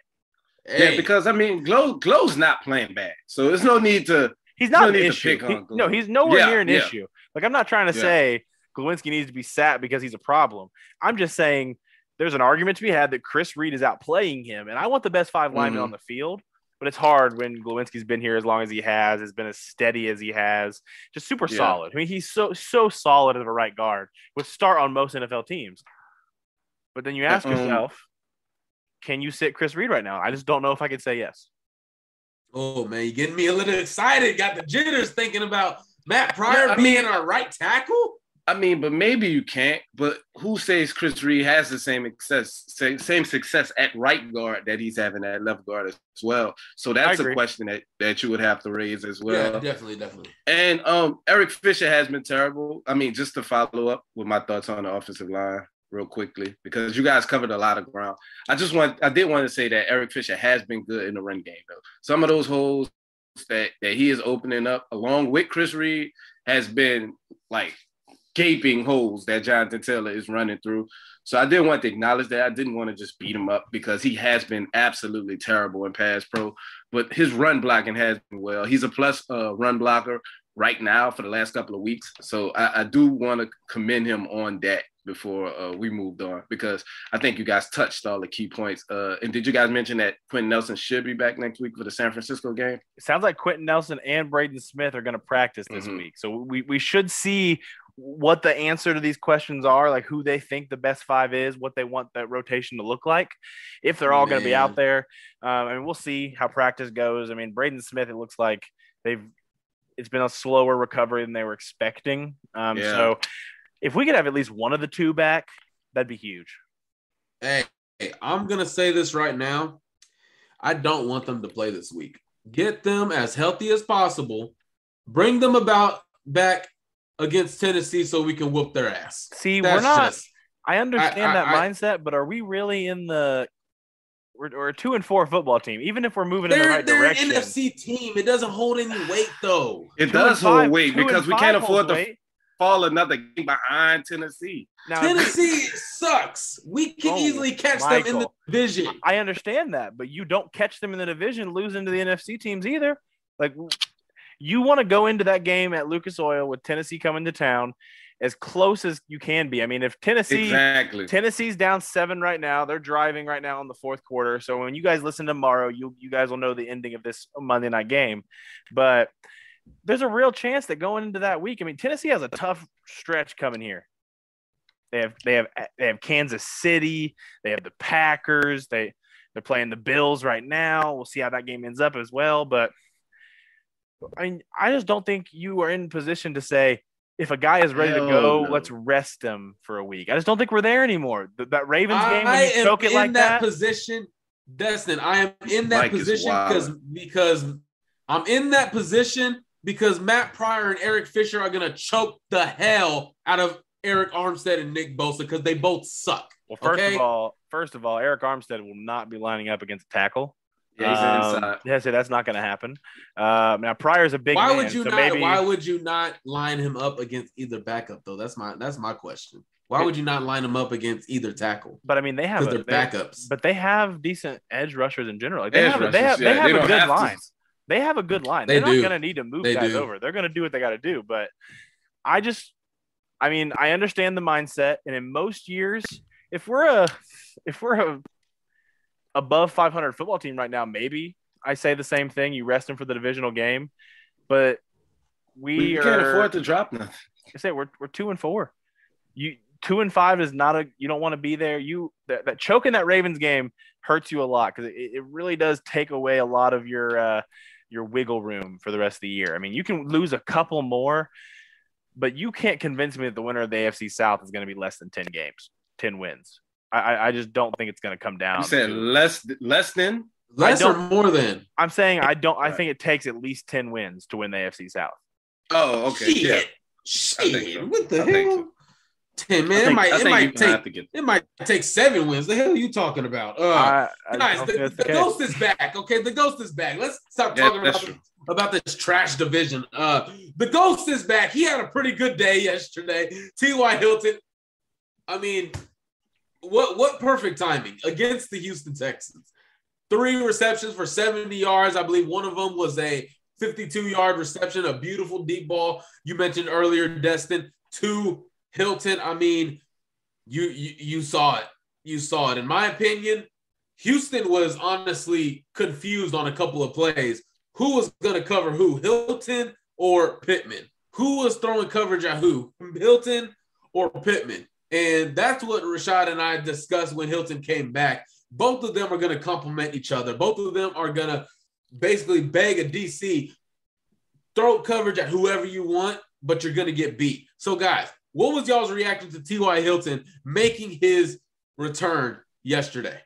Hey. Yeah, because I mean, Glow Glow's not playing bad, so there's no need to. He's not no an issue. He, no, he's nowhere yeah, near an yeah. issue. Like I'm not trying to yeah. say Glowinski needs to be sat because he's a problem. I'm just saying there's an argument to be had that Chris Reed is outplaying him, and I want the best 5 mm-hmm. linemen on the field. But it's hard when Glowinski's been here as long as he has, has been as steady as he has, just super yeah. solid. I mean, he's so so solid as a right guard, would start on most NFL teams. But then you ask mm-hmm. yourself, can you sit Chris Reed right now? I just don't know if I could say yes. Oh man, you're getting me a little excited. Got the jitters thinking about Matt Pryor yeah, being mean, our right tackle. I mean, but maybe you can't. But who says Chris Reed has the same success, same, same success at right guard that he's having at left guard as well? So that's a question that, that you would have to raise as well. Yeah, definitely, definitely. And um, Eric Fisher has been terrible. I mean, just to follow up with my thoughts on the offensive line real quickly because you guys covered a lot of ground. I just want I did want to say that Eric Fisher has been good in the run game though. Some of those holes that that he is opening up along with Chris Reed has been like gaping holes that Jonathan Taylor is running through. So I did want to acknowledge that. I didn't want to just beat him up because he has been absolutely terrible in pass pro, but his run blocking has been well. He's a plus uh, run blocker right now for the last couple of weeks. So I, I do want to commend him on that before uh, we moved on because I think you guys touched all the key points. Uh, and did you guys mention that Quenton Nelson should be back next week for the San Francisco game? It sounds like Quenton Nelson and Braden Smith are going to practice this mm-hmm. week. So we, we should see what the answer to these questions are, like who they think the best five is, what they want that rotation to look like, if they're all going to be out there. Um, I mean, we'll see how practice goes. I mean, Braden Smith, it looks like they've it's been a slower recovery than they were expecting. Um, yeah. So if we could have at least one of the two back, that'd be huge. Hey, I'm gonna say this right now. I don't want them to play this week. Get them as healthy as possible. Bring them about back against Tennessee so we can whoop their ass. See, That's we're not. Just, I understand I, I, that I, mindset, but are we really in the we're, we're a two and four football team. Even if we're moving in the They're, right they're direction, an NFC team. It doesn't hold any weight though. It two and does hold five- weight because we can't afford to weight. Fall another game behind Tennessee. Now, Tennessee sucks. We can Oh, easily catch them in the division. I understand that, but you don't catch them in the division losing to the NFC teams either. Like you want to go into that game at Lucas Oil with Tennessee coming to town as close as you can be. I mean, if Tennessee Exactly. Tennessee's down seven right now. They're driving right now in the fourth quarter. So when you guys listen tomorrow, you you guys will know the ending of this Monday night game. But there's a real chance that going into that week, I mean, Tennessee has a tough stretch coming here. They have they have they have Kansas City, they have the Packers, they they're playing the Bills right now. We'll see how that game ends up as well. But I mean, I just don't think you are in position to say if a guy is ready Hell to go, no. let's rest him for a week. I just don't think we're there anymore. Th- that Ravens game, I when you am choke it in like that, that, position, Destin. I am in that Mike position because because I'm in that position because Matt Pryor and Eric Fisher are gonna choke the hell out of Arik Armstead and Nick Bosa because they both suck. well, first okay. of all, first of all, Arik Armstead will not be lining up against a tackle. Yeah, he's Um, inside. Yeah, so that's not going to happen. Uh, now Pryor's a big. why man, would you so not? Maybe, Why would you not line him up against either backup though? That's my that's my question. Why would you not line him up against either tackle? But I mean, they have Because a, they're they- backups. but they have decent edge rushers in general. Like they Edge have, a- they rushers, have, they yeah, have a good have to- line. They have a good line. They They're not do. going to need to move They guys do. over. They're going to do what they got to do. But I just, I mean, I understand the mindset. And in most years, if we're a, if we're a above 500 football team right now, maybe I say the same thing. You rest them for the divisional game, but we We can't afford to drop nothing. I say we're we're two and four. You two and five is not a you don't want to be there. You that, that choke in that Ravens game hurts you a lot because it, it really does take away a lot of your uh, your wiggle room for the rest of the year. I mean, you can lose a couple more, but you can't convince me that the winner of the AFC South is going to be less than ten games, ten wins. I, I, I just don't think it's going to come down. You said to- less less than Less I or more than? I'm saying I don't. I think it takes at least ten wins to win the AFC South. Oh, okay. Shit. Yeah. Shit. so. What the I hell? So. Ten I man, it might it might take get it might take seven wins. The hell are you talking about? Uh, I, I guys, don't the, the ghost is back. Okay, the ghost is back. Let's stop Yeah, talking about, true. about this trash division. Uh, the ghost is back. He had a pretty good day yesterday. T.Y. Hilton. I mean, what what perfect timing against the Houston Texans. Three receptions for 70 yards. I believe one of them was a 52 yard reception, a beautiful deep ball. You mentioned earlier, Destin, to Hilton. I mean, you, you you saw it. You saw it. In my opinion, Houston was honestly confused on a couple of plays. Who was going to cover who, Hilton or Pittman? Who was throwing coverage at who, Hilton or Pittman? And that's what Rashad and I discussed when Hilton came back. Both of them are going to complement each other. Both of them are going to basically beg a DC, throw coverage at whoever you want, but you're going to get beat. So, guys, what was y'all's reaction to T.Y. Hilton making his return yesterday?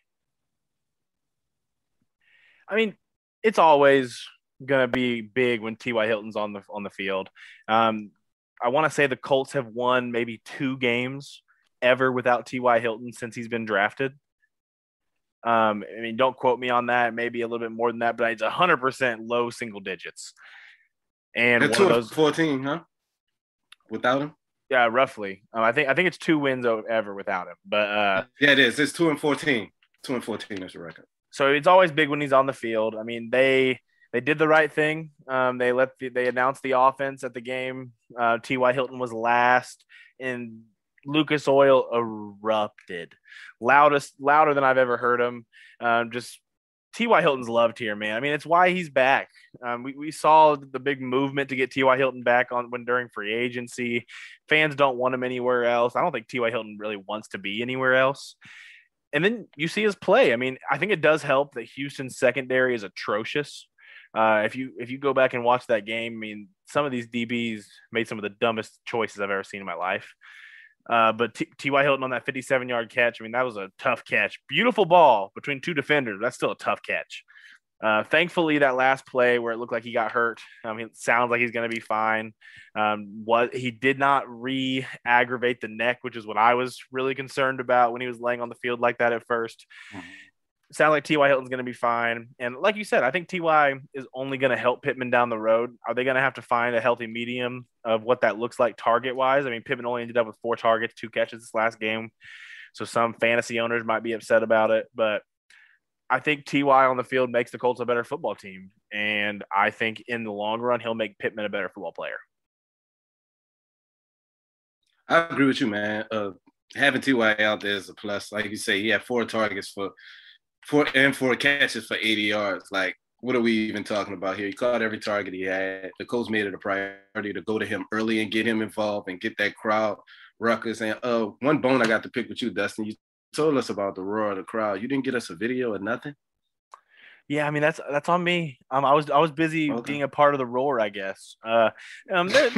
I mean, it's always gonna be big when T.Y. Hilton's on the on the field. Um, I want to say the Colts have won maybe two games ever without T.Y. Hilton since he's been drafted. Um, I mean, don't quote me on that. Maybe a little bit more than that, but it's hundred percent low single digits. And They're one two of those, fourteen, huh? Without him? Yeah, roughly. Um, I think I think it's two wins ever without him. But uh, Yeah, it is. It's two and fourteen. Two and fourteen is the record. so it's always big when he's on the field. I mean, they they did the right thing. Um, they let the, they announced the offense at the game. Uh, T.Y. Hilton was last, and Lucas Oil erupted, loudest louder than I've ever heard him. Um, just T.Y. Hilton's loved here, man. I mean, it's why he's back. Um, we, we saw the big movement to get T.Y. Hilton back on when during free agency. Fans don't want him anywhere else. I don't think T.Y. Hilton really wants to be anywhere else. And then you see his play. I mean, I think it does help that Houston's secondary is atrocious. Uh, if you if you go back and watch that game, I mean, some of these DBs made some of the dumbest choices I've ever seen in my life. Uh, but T.Y. Hilton on that 57 yard catch, I mean, that was a tough catch. Beautiful ball between two defenders. That's still a tough catch. Uh, thankfully, that last play where it looked like he got hurt, I mean, sounds like he's going to be fine. Um, what he did not re-aggravate the neck, which is what I was really concerned about when he was laying on the field like that at 1st sound like T.Y. Hilton's going to be fine. And like you said, I think T.Y. is only going to help Pittman down the road. Are they going to have to find a healthy medium of what that looks like target wise? I mean, Pittman only ended up with four targets, two catches this last game. So some fantasy owners might be upset about it. But I think Ty on the field makes the Colts a better football team, and I think in the long run he'll make Pittman a better football player. I agree with you, man. Uh, having Ty out there is a plus. Like you say, he had four targets for four and four catches for 80 yards. Like, what are we even talking about here? He caught every target he had. The Colts made it a priority to go to him early and get him involved and get that crowd ruckus. And uh, one bone I got to pick with you, Dustin. You told us about the roar of the crowd. You didn't get us a video or nothing. Yeah, I mean that's that's on me. Um, I was I was busy okay. being a part of the roar, I guess. Uh, um, there,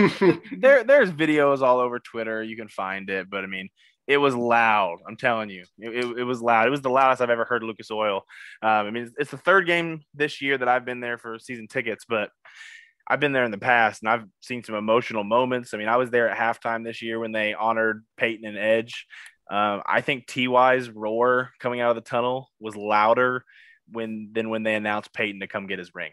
there there's videos all over Twitter. You can find it, but I mean, it was loud. I'm telling you, it, it, it was loud. It was the loudest I've ever heard Lucas Oil. Um, I mean, it's, it's the third game this year that I've been there for season tickets, but I've been there in the past and I've seen some emotional moments. I mean, I was there at halftime this year when they honored Peyton and Edge. Um, I think Ty's roar coming out of the tunnel was louder when than when they announced Peyton to come get his ring.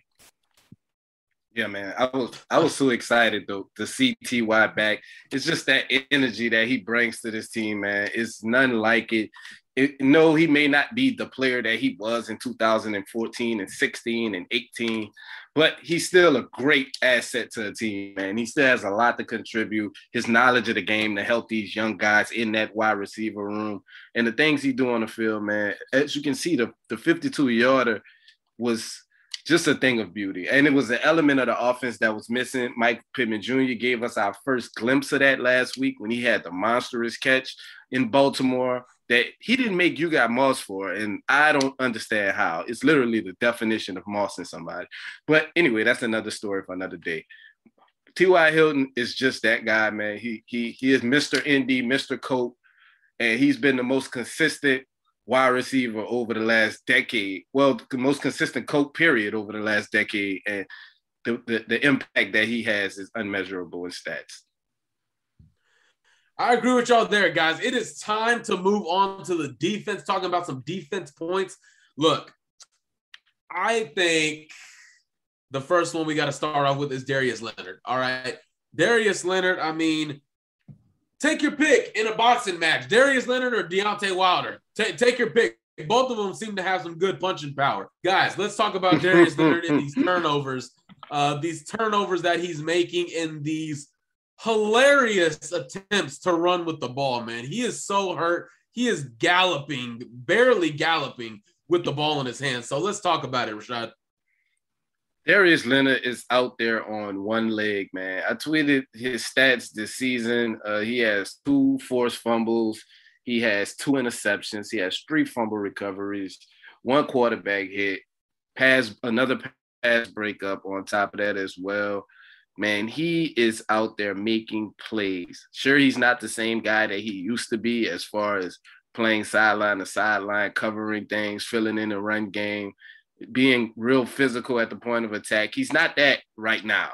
Yeah, man, I was I was so excited though to see Ty back. It's just that energy that he brings to this team, man. It's none like it it, no, he may not be the player that he was in 2014 and 16 and 18, but he's still a great asset to the team, man. He still has a lot to contribute. His knowledge of the game to help these young guys in that wide receiver room and the things he do on the field, man. As you can see, the, the 52 yarder was just a thing of beauty. And it was an element of the offense that was missing. Mike Pittman Jr. gave us our first glimpse of that last week when he had the monstrous catch in Baltimore that he didn't make you got Moss for, and I don't understand how. It's literally the definition of mossing somebody. But anyway, that's another story for another day. T.Y. Hilton is just that guy, man. He he he is Mr. Indy, Mr. Coat, and he's been the most consistent wide receiver over the last decade. Well, the most consistent Coat period over the last decade, and the, the, the impact that he has is unmeasurable in stats. I agree with y'all there, guys. It is time to move on to the defense, talking about some defense points. Look, I think the first one we got to start off with is Darius Leonard. All right. Darius Leonard, I mean, take your pick in a boxing match Darius Leonard or Deontay Wilder. Take, take your pick. Both of them seem to have some good punching power. Guys, let's talk about Darius Leonard and these turnovers. Uh, these turnovers that he's making in these hilarious attempts to run with the ball, man. He is so hurt. He is galloping, barely galloping with the ball in his hand. So let's talk about it, Rashad. Darius Leonard is out there on one leg, man. I tweeted his stats this season. Uh, he has two forced fumbles. He has two interceptions. He has three fumble recoveries, one quarterback hit, pass another pass breakup on top of that as well man, he is out there making plays. Sure, he's not the same guy that he used to be as far as playing sideline to sideline, covering things, filling in the run game, being real physical at the point of attack. He's not that right now,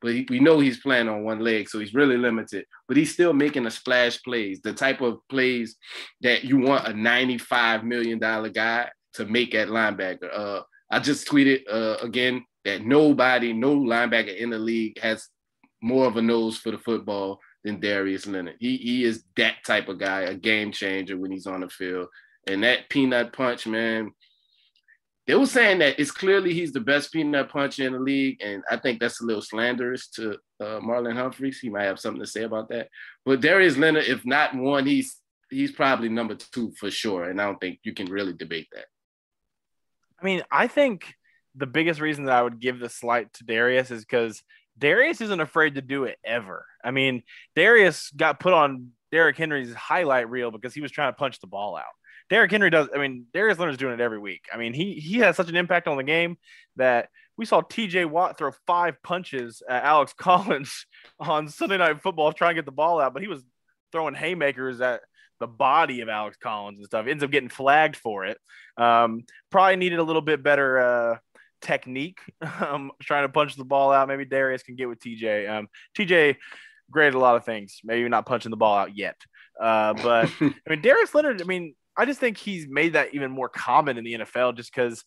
but he, we know he's playing on one leg, so he's really limited. But he's still making the splash plays, the type of plays that you want a $95 million guy to make at linebacker. Uh, I just tweeted uh, again that nobody, no linebacker in the league has more of a nose for the football than Darius Leonard. He he is that type of guy, a game changer when he's on the field. And that peanut punch, man. They were saying that it's clearly he's the best peanut puncher in the league, and I think that's a little slanderous to uh, Marlon Humphreys. He might have something to say about that. But Darius Leonard, if not one, he's he's probably number two for sure, and I don't think you can really debate that. I mean, I think the biggest reason that I would give the slight to Darius is because Darius isn't afraid to do it ever. I mean, Darius got put on Derrick Henry's highlight reel because he was trying to punch the ball out. Derrick Henry does. I mean, Darius Leonard's doing it every week. I mean, he he has such an impact on the game that we saw T.J. Watt throw five punches at Alex Collins on Sunday Night Football trying to get the ball out, but he was throwing haymakers at the body of Alex Collins and stuff. Ends up getting flagged for it. Um, probably needed a little bit better uh, technique, um, trying to punch the ball out. Maybe Darius can get with TJ. Um, TJ great at a lot of things. Maybe not punching the ball out yet. Uh, but I mean, Darius Leonard. I mean, I just think he's made that even more common in the NFL just because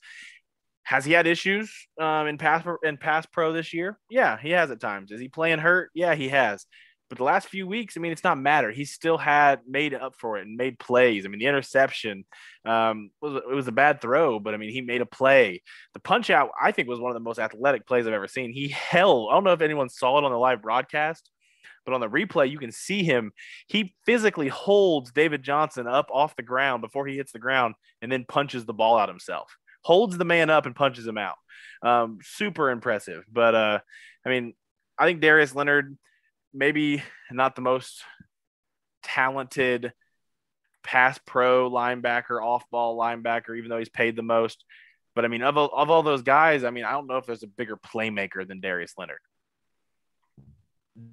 has he had issues um, in pass in pass pro this year? Yeah, he has at times. Is he playing hurt? Yeah, he has. But the last few weeks, I mean, it's not matter. He still had made up for it and made plays. I mean, the interception um, was it was a bad throw, but I mean, he made a play. The punch out, I think, was one of the most athletic plays I've ever seen. He held. I don't know if anyone saw it on the live broadcast, but on the replay, you can see him. He physically holds David Johnson up off the ground before he hits the ground, and then punches the ball out himself. Holds the man up and punches him out. Um, super impressive. But uh, I mean, I think Darius Leonard maybe not the most talented pass pro linebacker, off ball linebacker, even though he's paid the most. But I mean, of, of all those guys, I mean, I don't know if there's a bigger playmaker than Darius Leonard.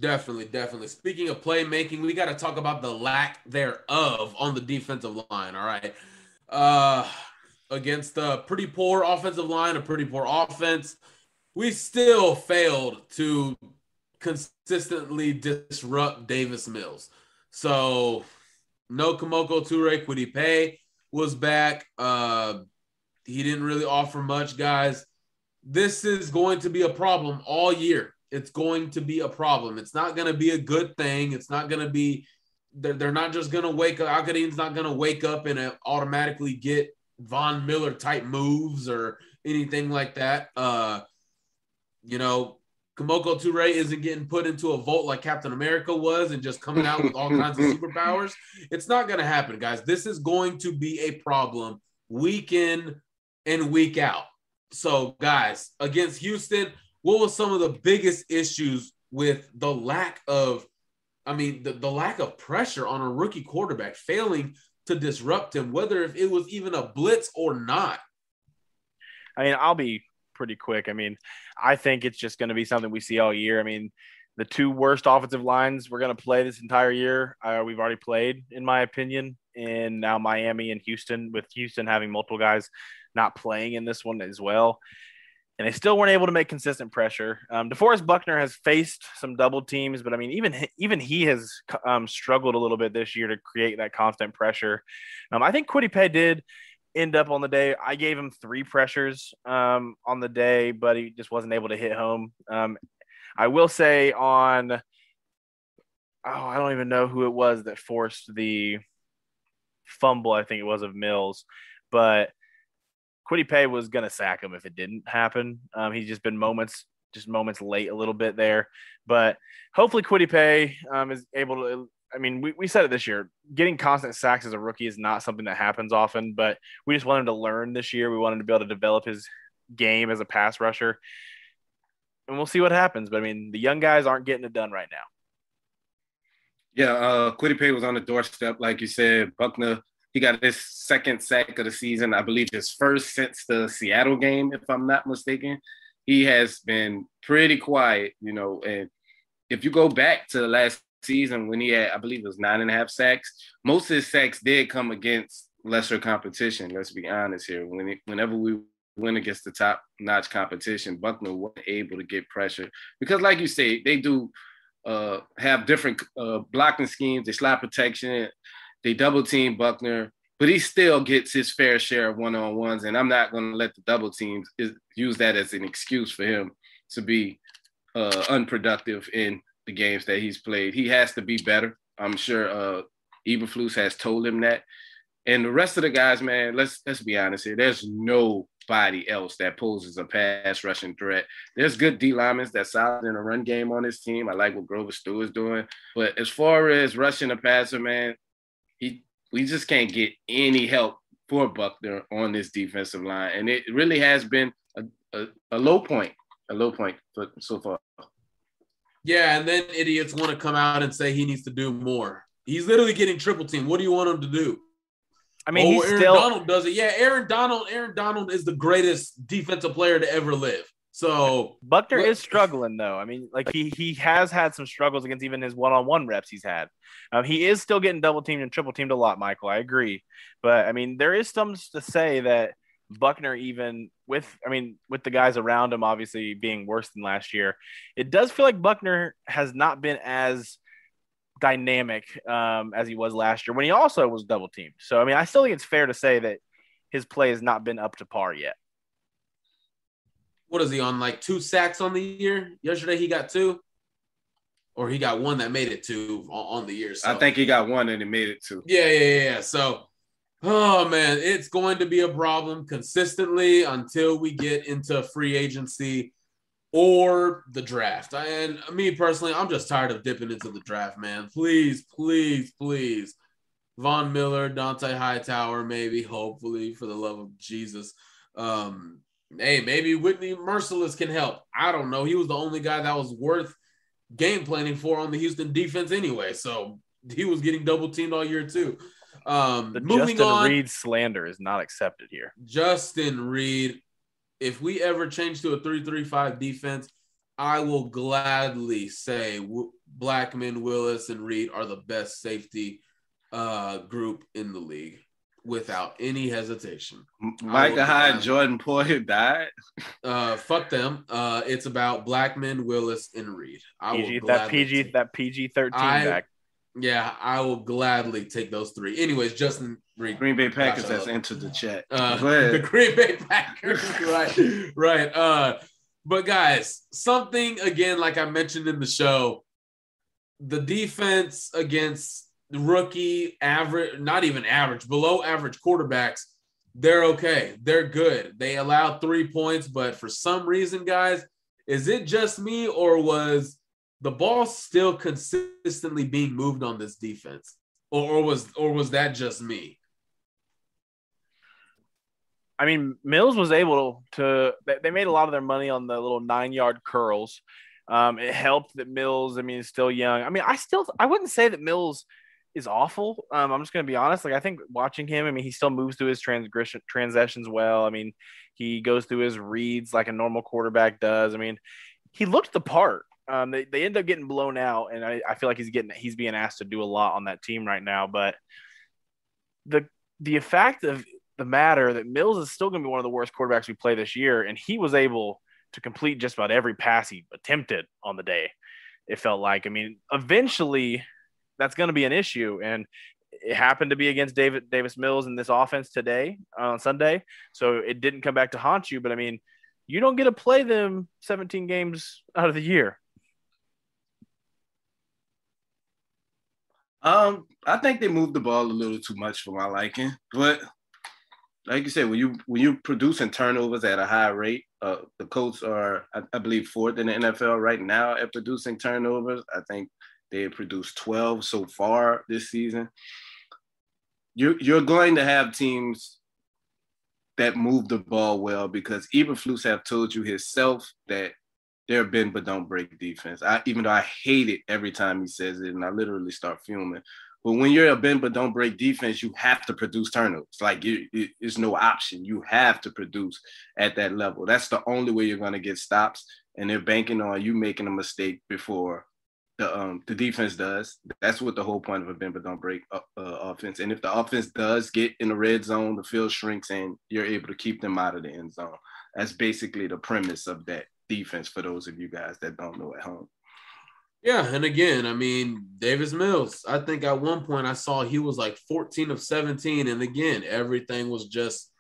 Definitely, definitely. Speaking of playmaking, we got to talk about the lack thereof on the defensive line. All right. Uh, against a pretty poor offensive line, a pretty poor offense, we still failed to consistently disrupt Davis Mills. So no Kemoko Kwity Paye was back. Uh, he didn't really offer much, guys. This is going to be a problem all year. It's going to be a problem. It's not going to be a good thing. It's not going to be. They're, they're not just going to wake up. Al-Quadin's not going to wake up and uh, automatically get Von Miller type moves or anything like that. Uh, you know, Kemoko Turay isn't getting put into a vault like Captain America was and just coming out with all kinds of superpowers. It's not going to happen, guys. This is going to be a problem week in and week out. So, guys, against Houston, what was some of the biggest issues with the lack of, I mean, the, the lack of pressure on a rookie quarterback, failing to disrupt him, whether if it was even a blitz or not? I mean, I'll be pretty quick. I mean, I think it's just going to be something we see all year. I mean, the two worst offensive lines we're going to play this entire year, uh, we've already played, in my opinion. And now Miami and Houston, with Houston having multiple guys not playing in this one as well. And they still weren't able to make consistent pressure. Um, DeForest Buckner has faced some double teams, but I mean, even even he has um, struggled a little bit this year to create that constant pressure. Um, I think Kwity Paye did end up on the day. I gave him three pressures um, on the day, but he just wasn't able to hit home. Um, I will say on, oh, I don't even know who it was that forced the fumble. I think it was of Mills, but Paye was going to sack him if it didn't happen. Um, he's just been moments, just moments late a little bit there, but hopefully Paye um, is able to I mean, we, we said it this year. Getting constant sacks as a rookie is not something that happens often, but we just wanted him to learn this year. We wanted to be able to develop his game as a pass rusher. And we'll see what happens. But I mean, the young guys aren't getting it done right now. Yeah, uh Paye was on the doorstep, like you said. Buckner, he got his second sack of the season. I believe his first since the Seattle game, if I'm not mistaken. He has been pretty quiet, you know, and if you go back to the last season when he had, I believe it was nine and a half sacks. Most of his sacks did come against lesser competition. Let's be honest here. When it, whenever we went against the top notch competition, Buckner wasn't able to get pressure because, like you say, they do uh, have different uh, blocking schemes. They slap protection. They double team Buckner, but he still gets his fair share of one on ones. And I'm not going to let the double teams use that as an excuse for him to be uh, unproductive in the games that he's played. He has to be better. I'm sure uh Eberflus has told him that. And the rest of the guys, man, let's let's be honest here. There's nobody else that poses a pass rushing threat. There's good D linemen that's solid in a run game on this team. I like what Grover Stewart is doing. But as far as rushing a passer, man, he we just can't get any help for Buckner on this defensive line. And it really has been a, a, a low point, a low point for, so far. Yeah, and then idiots want to come out and say he needs to do more. He's literally getting triple team. What do you want him to do? I mean, oh, Aaron still... Donald does it. Yeah, Aaron Donald. Aaron Donald is the greatest defensive player to ever live. So Buckner is struggling though. I mean, like he he has had some struggles against even his one-on-one reps he's had. Um, he is still getting double teamed and triple teamed a lot, Michael. I agree, but I mean, there is some to say that Buckner, even with, I mean, with the guys around him obviously being worse than last year, it does feel like Buckner has not been as dynamic um, as he was last year when he also was double teamed. So I mean, I still think it's fair to say that his play has not been up to par yet. What is he on? Like two sacks on the year? Yesterday he got two, or he got one that made it two on, on the year. So. I think he got one and he made it two. Yeah, yeah, yeah. So, oh man, it's going to be a problem consistently until we get into free agency or the draft. And me personally, I'm just tired of dipping into the draft, man. Please, please, please. Von Miller, Dont'a Hightower, maybe, hopefully, for the love of Jesus. Um, hey, maybe Whitney Mercilus can help. I don't know. He was the only guy that was worth game planning for on the Houston defense anyway. So he was getting double teamed all year too. Um, the moving Justin on, Reid slander is not accepted here. Justin Reid. If we ever change to a three-three-five defense, I will gladly say w- Blackmon, Willis, and Reid are the best safety uh, group in the league without any hesitation. Micah Hyde, Jordan Poyer died. Uh, fuck them. Uh, it's about Blackmon, Willis, and Reid. I PG, will that PG take- that PG thirteen back. Yeah, I will gladly take those three. Anyways, Justin Reid. Green Bay Packers Gosh, I has entered the chat. Uh, the Green Bay Packers. right, right. Uh, but guys, something again, like I mentioned in the show, the defense against rookie average, not even average, below average quarterbacks, they're okay. They're good. They allowed three points, but for some reason, guys, is it just me or was the ball still consistently being moved on this defense? Or, or was or was that just me? I mean, Mills was able to. They made a lot of their money on the little nine yard curls. Um, it helped that Mills. I mean, is still young. I mean, I still I wouldn't say that Mills is awful. Um, I'm just going to be honest. Like I think watching him, I mean, he still moves through his transgression transitions well. I mean, he goes through his reads like a normal quarterback does. I mean, he looked the part. Um, they, they end up getting blown out, and I, I feel like he's getting he's being asked to do a lot on that team right now. But the the fact of the matter that Mills is still going to be one of the worst quarterbacks we play this year, and he was able to complete just about every pass he attempted on the day. It felt like. I mean, eventually, that's going to be an issue, and it happened to be against David Davis Mills in this offense today on Sunday, so it didn't come back to haunt you. But I mean, you don't get to play them 17 games out of the year. Um, I think they moved the ball a little too much for my liking, but like you said, when you when you producing turnovers at a high rate, uh, the Colts are, I, I believe, fourth in the NFL right now at producing turnovers. I think they have produced 12 so far this season. You're you're going to have teams that move the ball well because Eberflus have told you himself that they're bend but don't break defense. I even though I hate it every time he says it, and I literally start fuming. But when you're a bend but don't break defense, you have to produce turnovers. Like you, it, it's no option. You have to produce at that level. That's the only way you're going to get stops. And they're banking on you making a mistake before the um the defense does. That's what the whole point of a bend but don't break uh, uh, offense. And if the offense does get in the red zone, the field shrinks and you're able to keep them out of the end zone. That's basically the premise of that defense for those of you guys that don't know at home. Yeah, and again, I mean, Davis Mills, I think at one point I saw he was like 14 of 17. And again, everything was just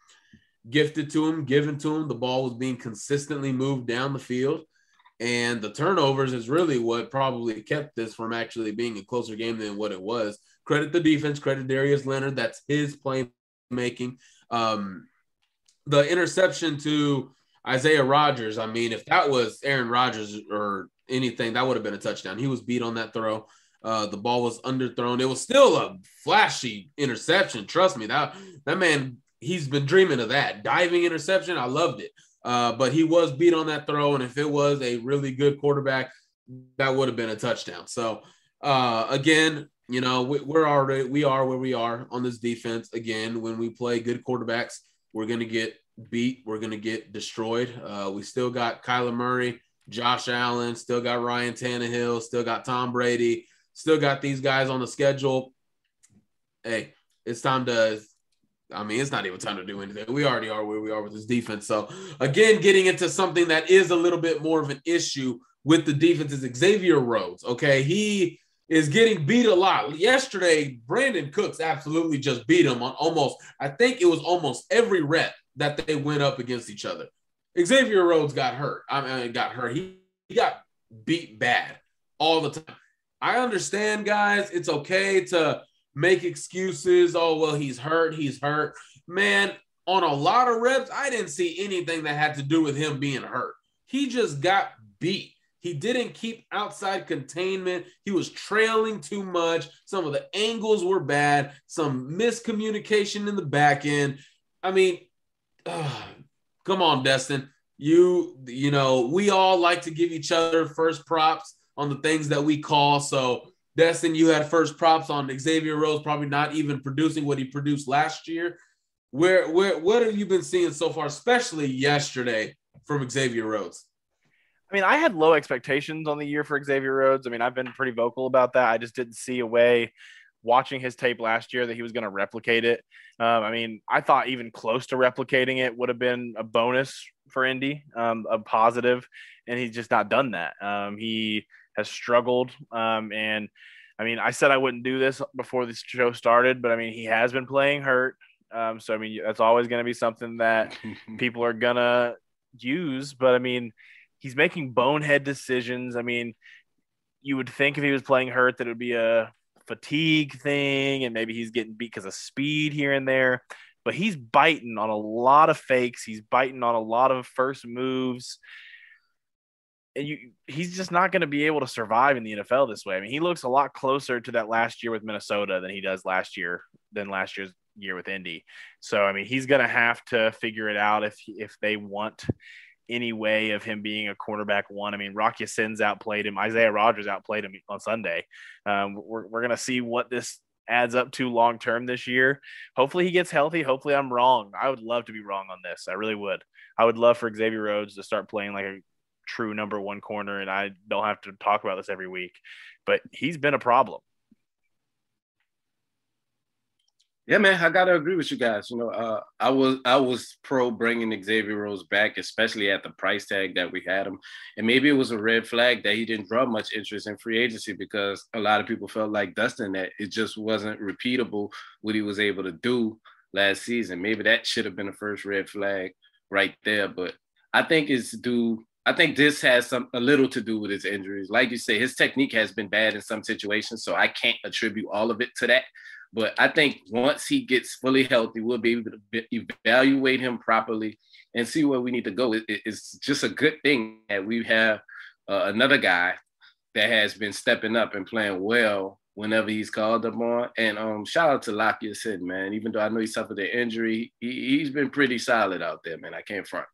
gifted to him, given to him. The ball was being consistently moved down the field. And the turnovers is really what probably kept this from actually being a closer game than what it was. Credit the defense, credit Darius Leonard. That's his playmaking. Um, the interception to Isaiah Rodgers, I mean, if that was Aaron Rodgers or anything, that would have been a touchdown. He was beat on that throw. Uh, the ball was underthrown. It was still a flashy interception. Trust me, that that man, he's been dreaming of that diving interception. I loved it. Uh, but he was beat on that throw, and if it was a really good quarterback, that would have been a touchdown. So uh, again, you know, we, we're already we are where we are on this defense. Again, when we play good quarterbacks, we're gonna get beat. We're gonna get destroyed. Uh, we still got Kyler Murray. Josh Allen, still got Ryan Tannehill, still got Tom Brady, still got these guys on the schedule. Hey, it's time to. I mean, it's not even time to do anything. We already are where we are with this defense. So, again, getting into something that is a little bit more of an issue with the defense is Xavier Rhodes. Okay. He is getting beat a lot. Yesterday, Brandin Cooks absolutely just beat him on almost, I think it was almost every rep that they went up against each other. Xavier Rhodes got hurt. I mean, got hurt. He, he got beat bad all the time. I understand, guys. It's okay to make excuses. Oh, well, he's hurt. He's hurt. Man, on a lot of reps, I didn't see anything that had to do with him being hurt. He just got beat. He didn't keep outside containment. He was trailing too much. Some of the angles were bad. Some miscommunication in the back end. I mean, uh, come on, Destin. You, you know, we all like to give each other first props on the things that we call. So, Destin, you had first props on Xavier Rhodes probably not even producing what he produced last year. Where, where, what have you been seeing so far, especially yesterday from Xavier Rhodes? I mean, I had low expectations on the year for Xavier Rhodes. I mean, I've been pretty vocal about that. I just didn't see a way watching his tape last year that he was going to replicate it. Um, I mean, I thought even close to replicating it would have been a bonus for Indy, um, a positive, and he's just not done that. Um, he has struggled, um, and I mean, I said I wouldn't do this before this show started, but I mean, he has been playing hurt. Um, so I mean, that's always going to be something that people are gonna use. But I mean, he's making bonehead decisions. I mean, you would think if he was playing hurt that it would be a fatigue thing and maybe he's getting beat because of speed here and there. But he's biting on a lot of fakes. He's biting on a lot of first moves. And you he's just not going to be able to survive in the NFL this way. I mean, he looks a lot closer to that last year with Minnesota than he does last year than last year's year with Indy. So I mean, he's going to have to figure it out if if they want any way of him being a cornerback one. I mean, Rock Ya-Sin's outplayed him. Isaiah Rodgers outplayed him on Sunday. Um, we're we're going to see what this adds up to long term this year. Hopefully he gets healthy. Hopefully I'm wrong. I would love to be wrong on this. I really would. I would love for Xavier Rhodes to start playing like a true number one corner, and I don't have to talk about this every week. But he's been a problem. Yeah, man, I gotta agree with you guys. You know, uh, I was I was pro bringing Xavier Rhodes back, especially at the price tag that we had him, and maybe it was a red flag that he didn't draw much interest in free agency because a lot of people felt like Destin that it just wasn't repeatable what he was able to do last season. Maybe that should have been the first red flag right there. But I think it's due. I think this has some a little to do with his injuries. Like you say, his technique has been bad in some situations, so I can't attribute all of it to that. But I think once he gets fully healthy, we'll be able to evaluate him properly and see where we need to go. It, it's just a good thing that we have uh, another guy that has been stepping up and playing well whenever he's called upon. And um, shout out to Rock Ya-Sin, man. Even though I know he suffered an injury, he, has been pretty solid out there, man. I can't front.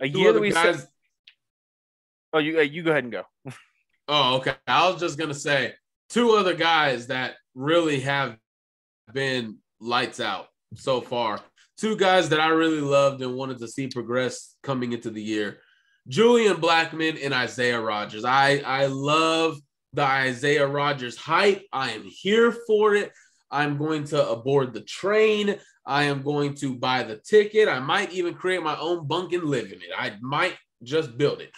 A year that we guys... said. Oh, you you go ahead and go. oh, okay. I was just gonna say two other guys that really have been lights out so far. Two guys that I really loved and wanted to see progress coming into the year. Julian Blackmon and Isaiah Rodgers. I, I love the Isaiah Rodgers hype. I am here for it. I'm going to aboard the train. I am going to buy the ticket. I might even create my own bunk and live in it. I might just build it.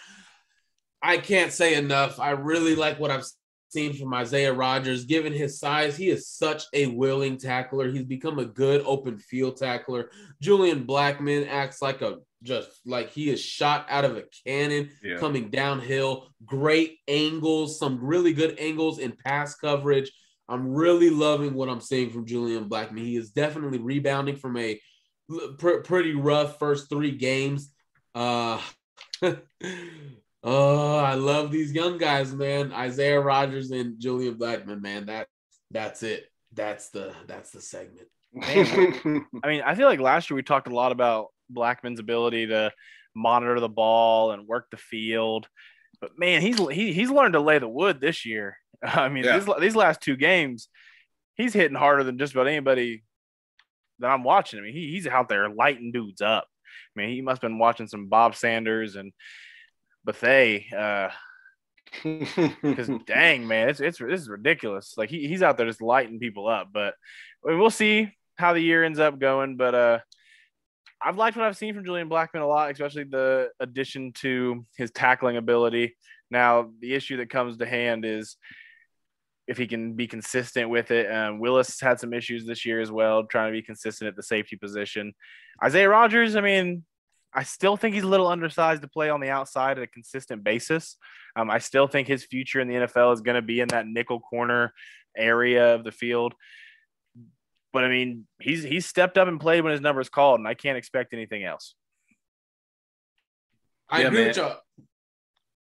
I can't say enough. I really like what I've seen from Isaiah Rodgers. Given his size, he is such a willing tackler. He's become a good open field tackler. Julian Blackmon acts like a just like he is shot out of a cannon yeah. coming downhill. Great angles, some really good angles in pass coverage. I'm really loving what I'm seeing from Julian Blackmon. He is definitely rebounding from a pr- pretty rough first three games. Uh, Oh, I love these young guys, man. Isaiah Rodgers and Julian Blackmon, man. That that's it. That's the that's the segment. Man, I mean, I feel like last year we talked a lot about Blackmon's ability to monitor the ball and work the field. But man, he's he, he's learned to lay the wood this year. I mean, yeah. these, these last two games, he's hitting harder than just about anybody that I'm watching. I mean, he, he's out there lighting dudes up. I mean, he must have been watching some Bob Sanders and Bethea. Uh, because dang man, it's it's this is ridiculous. Like he, he's out there just lighting people up. But we'll see how the year ends up going. But uh, I've liked what I've seen from Julian Blackmon a lot, especially the addition to his tackling ability. Now, the issue that comes to hand is if he can be consistent with it. Um, Willis had some issues this year as well, trying to be consistent at the safety position. Isaiah Rodgers, I mean, I still think he's a little undersized to play on the outside at a consistent basis. Um, I still think his future in the NFL is going to be in that nickel corner area of the field. But I mean, he's he's stepped up and played when his number is called, and I can't expect anything else. I Yeah, agree with y'all.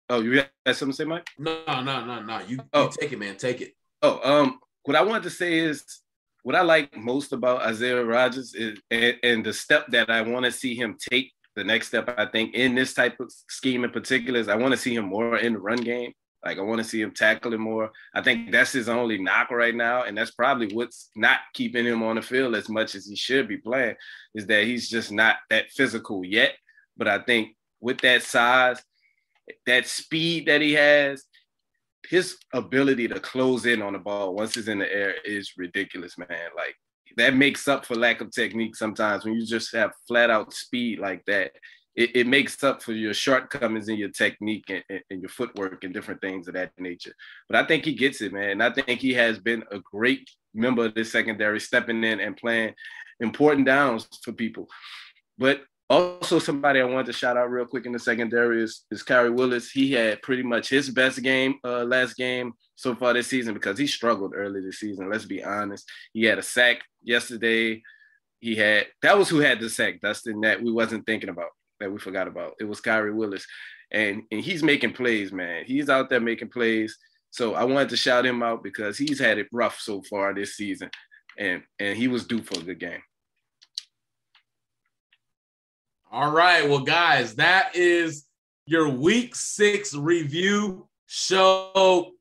Oh, you had something to say, Mike? No, no, no, no. You, Oh. you take it, man. Take it. Oh, um, what I wanted to say is what I like most about Isaiah Rodgers is and, and the step that I want to see him take. The next step, I think, in this type of scheme in particular, is I want to see him more in the run game. Like I want to see him tackling more. I think that's his only knock right now, and that's probably what's not keeping him on the field as much as he should be playing. Is that he's just not that physical yet. But I think with that size, that speed that he has, his ability to close in on the ball once he's in the air is ridiculous, man. Like that makes up for lack of technique sometimes when you just have flat out speed like that. It, it makes up for your shortcomings in your technique and, and, your footwork and different things of that nature. But I think he gets it, man. I think he has been a great member of the secondary, stepping in and playing important downs for people. But also, somebody I wanted to shout out real quick in the secondary is, is Khari Willis. He had pretty much his best game uh, last game so far this season because he struggled early this season. Let's be honest. He had a sack yesterday. He had that was who had the sack, Destin, that we wasn't thinking about, that we forgot about. It was Khari Willis. And, and he's making plays, man. He's out there making plays. So I wanted to shout him out because he's had it rough so far this season. And and he was due for a good game. All right. Well, guys, that is your week six review show.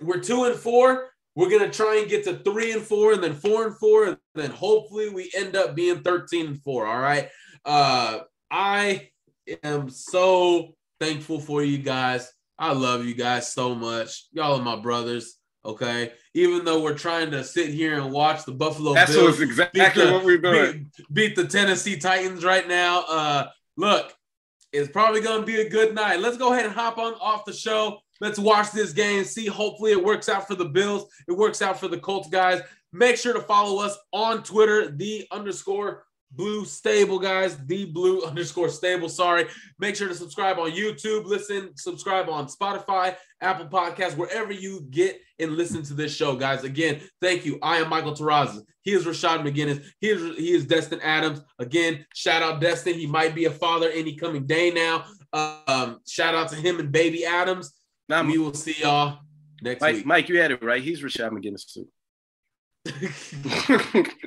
We're two and four. We're gonna try and get to three and four, and then four and four, and then hopefully we end up being 13 and four. All right. Uh I am so thankful for you guys. I love you guys so much. Y'all are my brothers. Okay. Even though we're trying to sit here and watch the Buffalo That's Bills what's exactly beat the- what we're doing. beat, beat the Tennessee Titans right now. Uh, look, it's probably going to be a good night. Let's go ahead and hop on off the show. Let's watch this game. See, hopefully, it works out for the Bills. It works out for the Colts guys. Make sure to follow us on Twitter, the underscore blue stable guys, the blue underscore stable. Sorry. Make sure to subscribe on YouTube. Listen, subscribe on Spotify, Apple Podcasts, wherever you get and listen to this show, guys. Again, thank you. I am Michael Terrazas. He is Rashad McGinnis. He is he is Destin Adams. Again, shout out Destin. He might be a father any coming day now. Um, shout out to him and baby Adams. Now we will see y'all next Mike, week. Mike, you had it right. He's Rashad McGinnis too.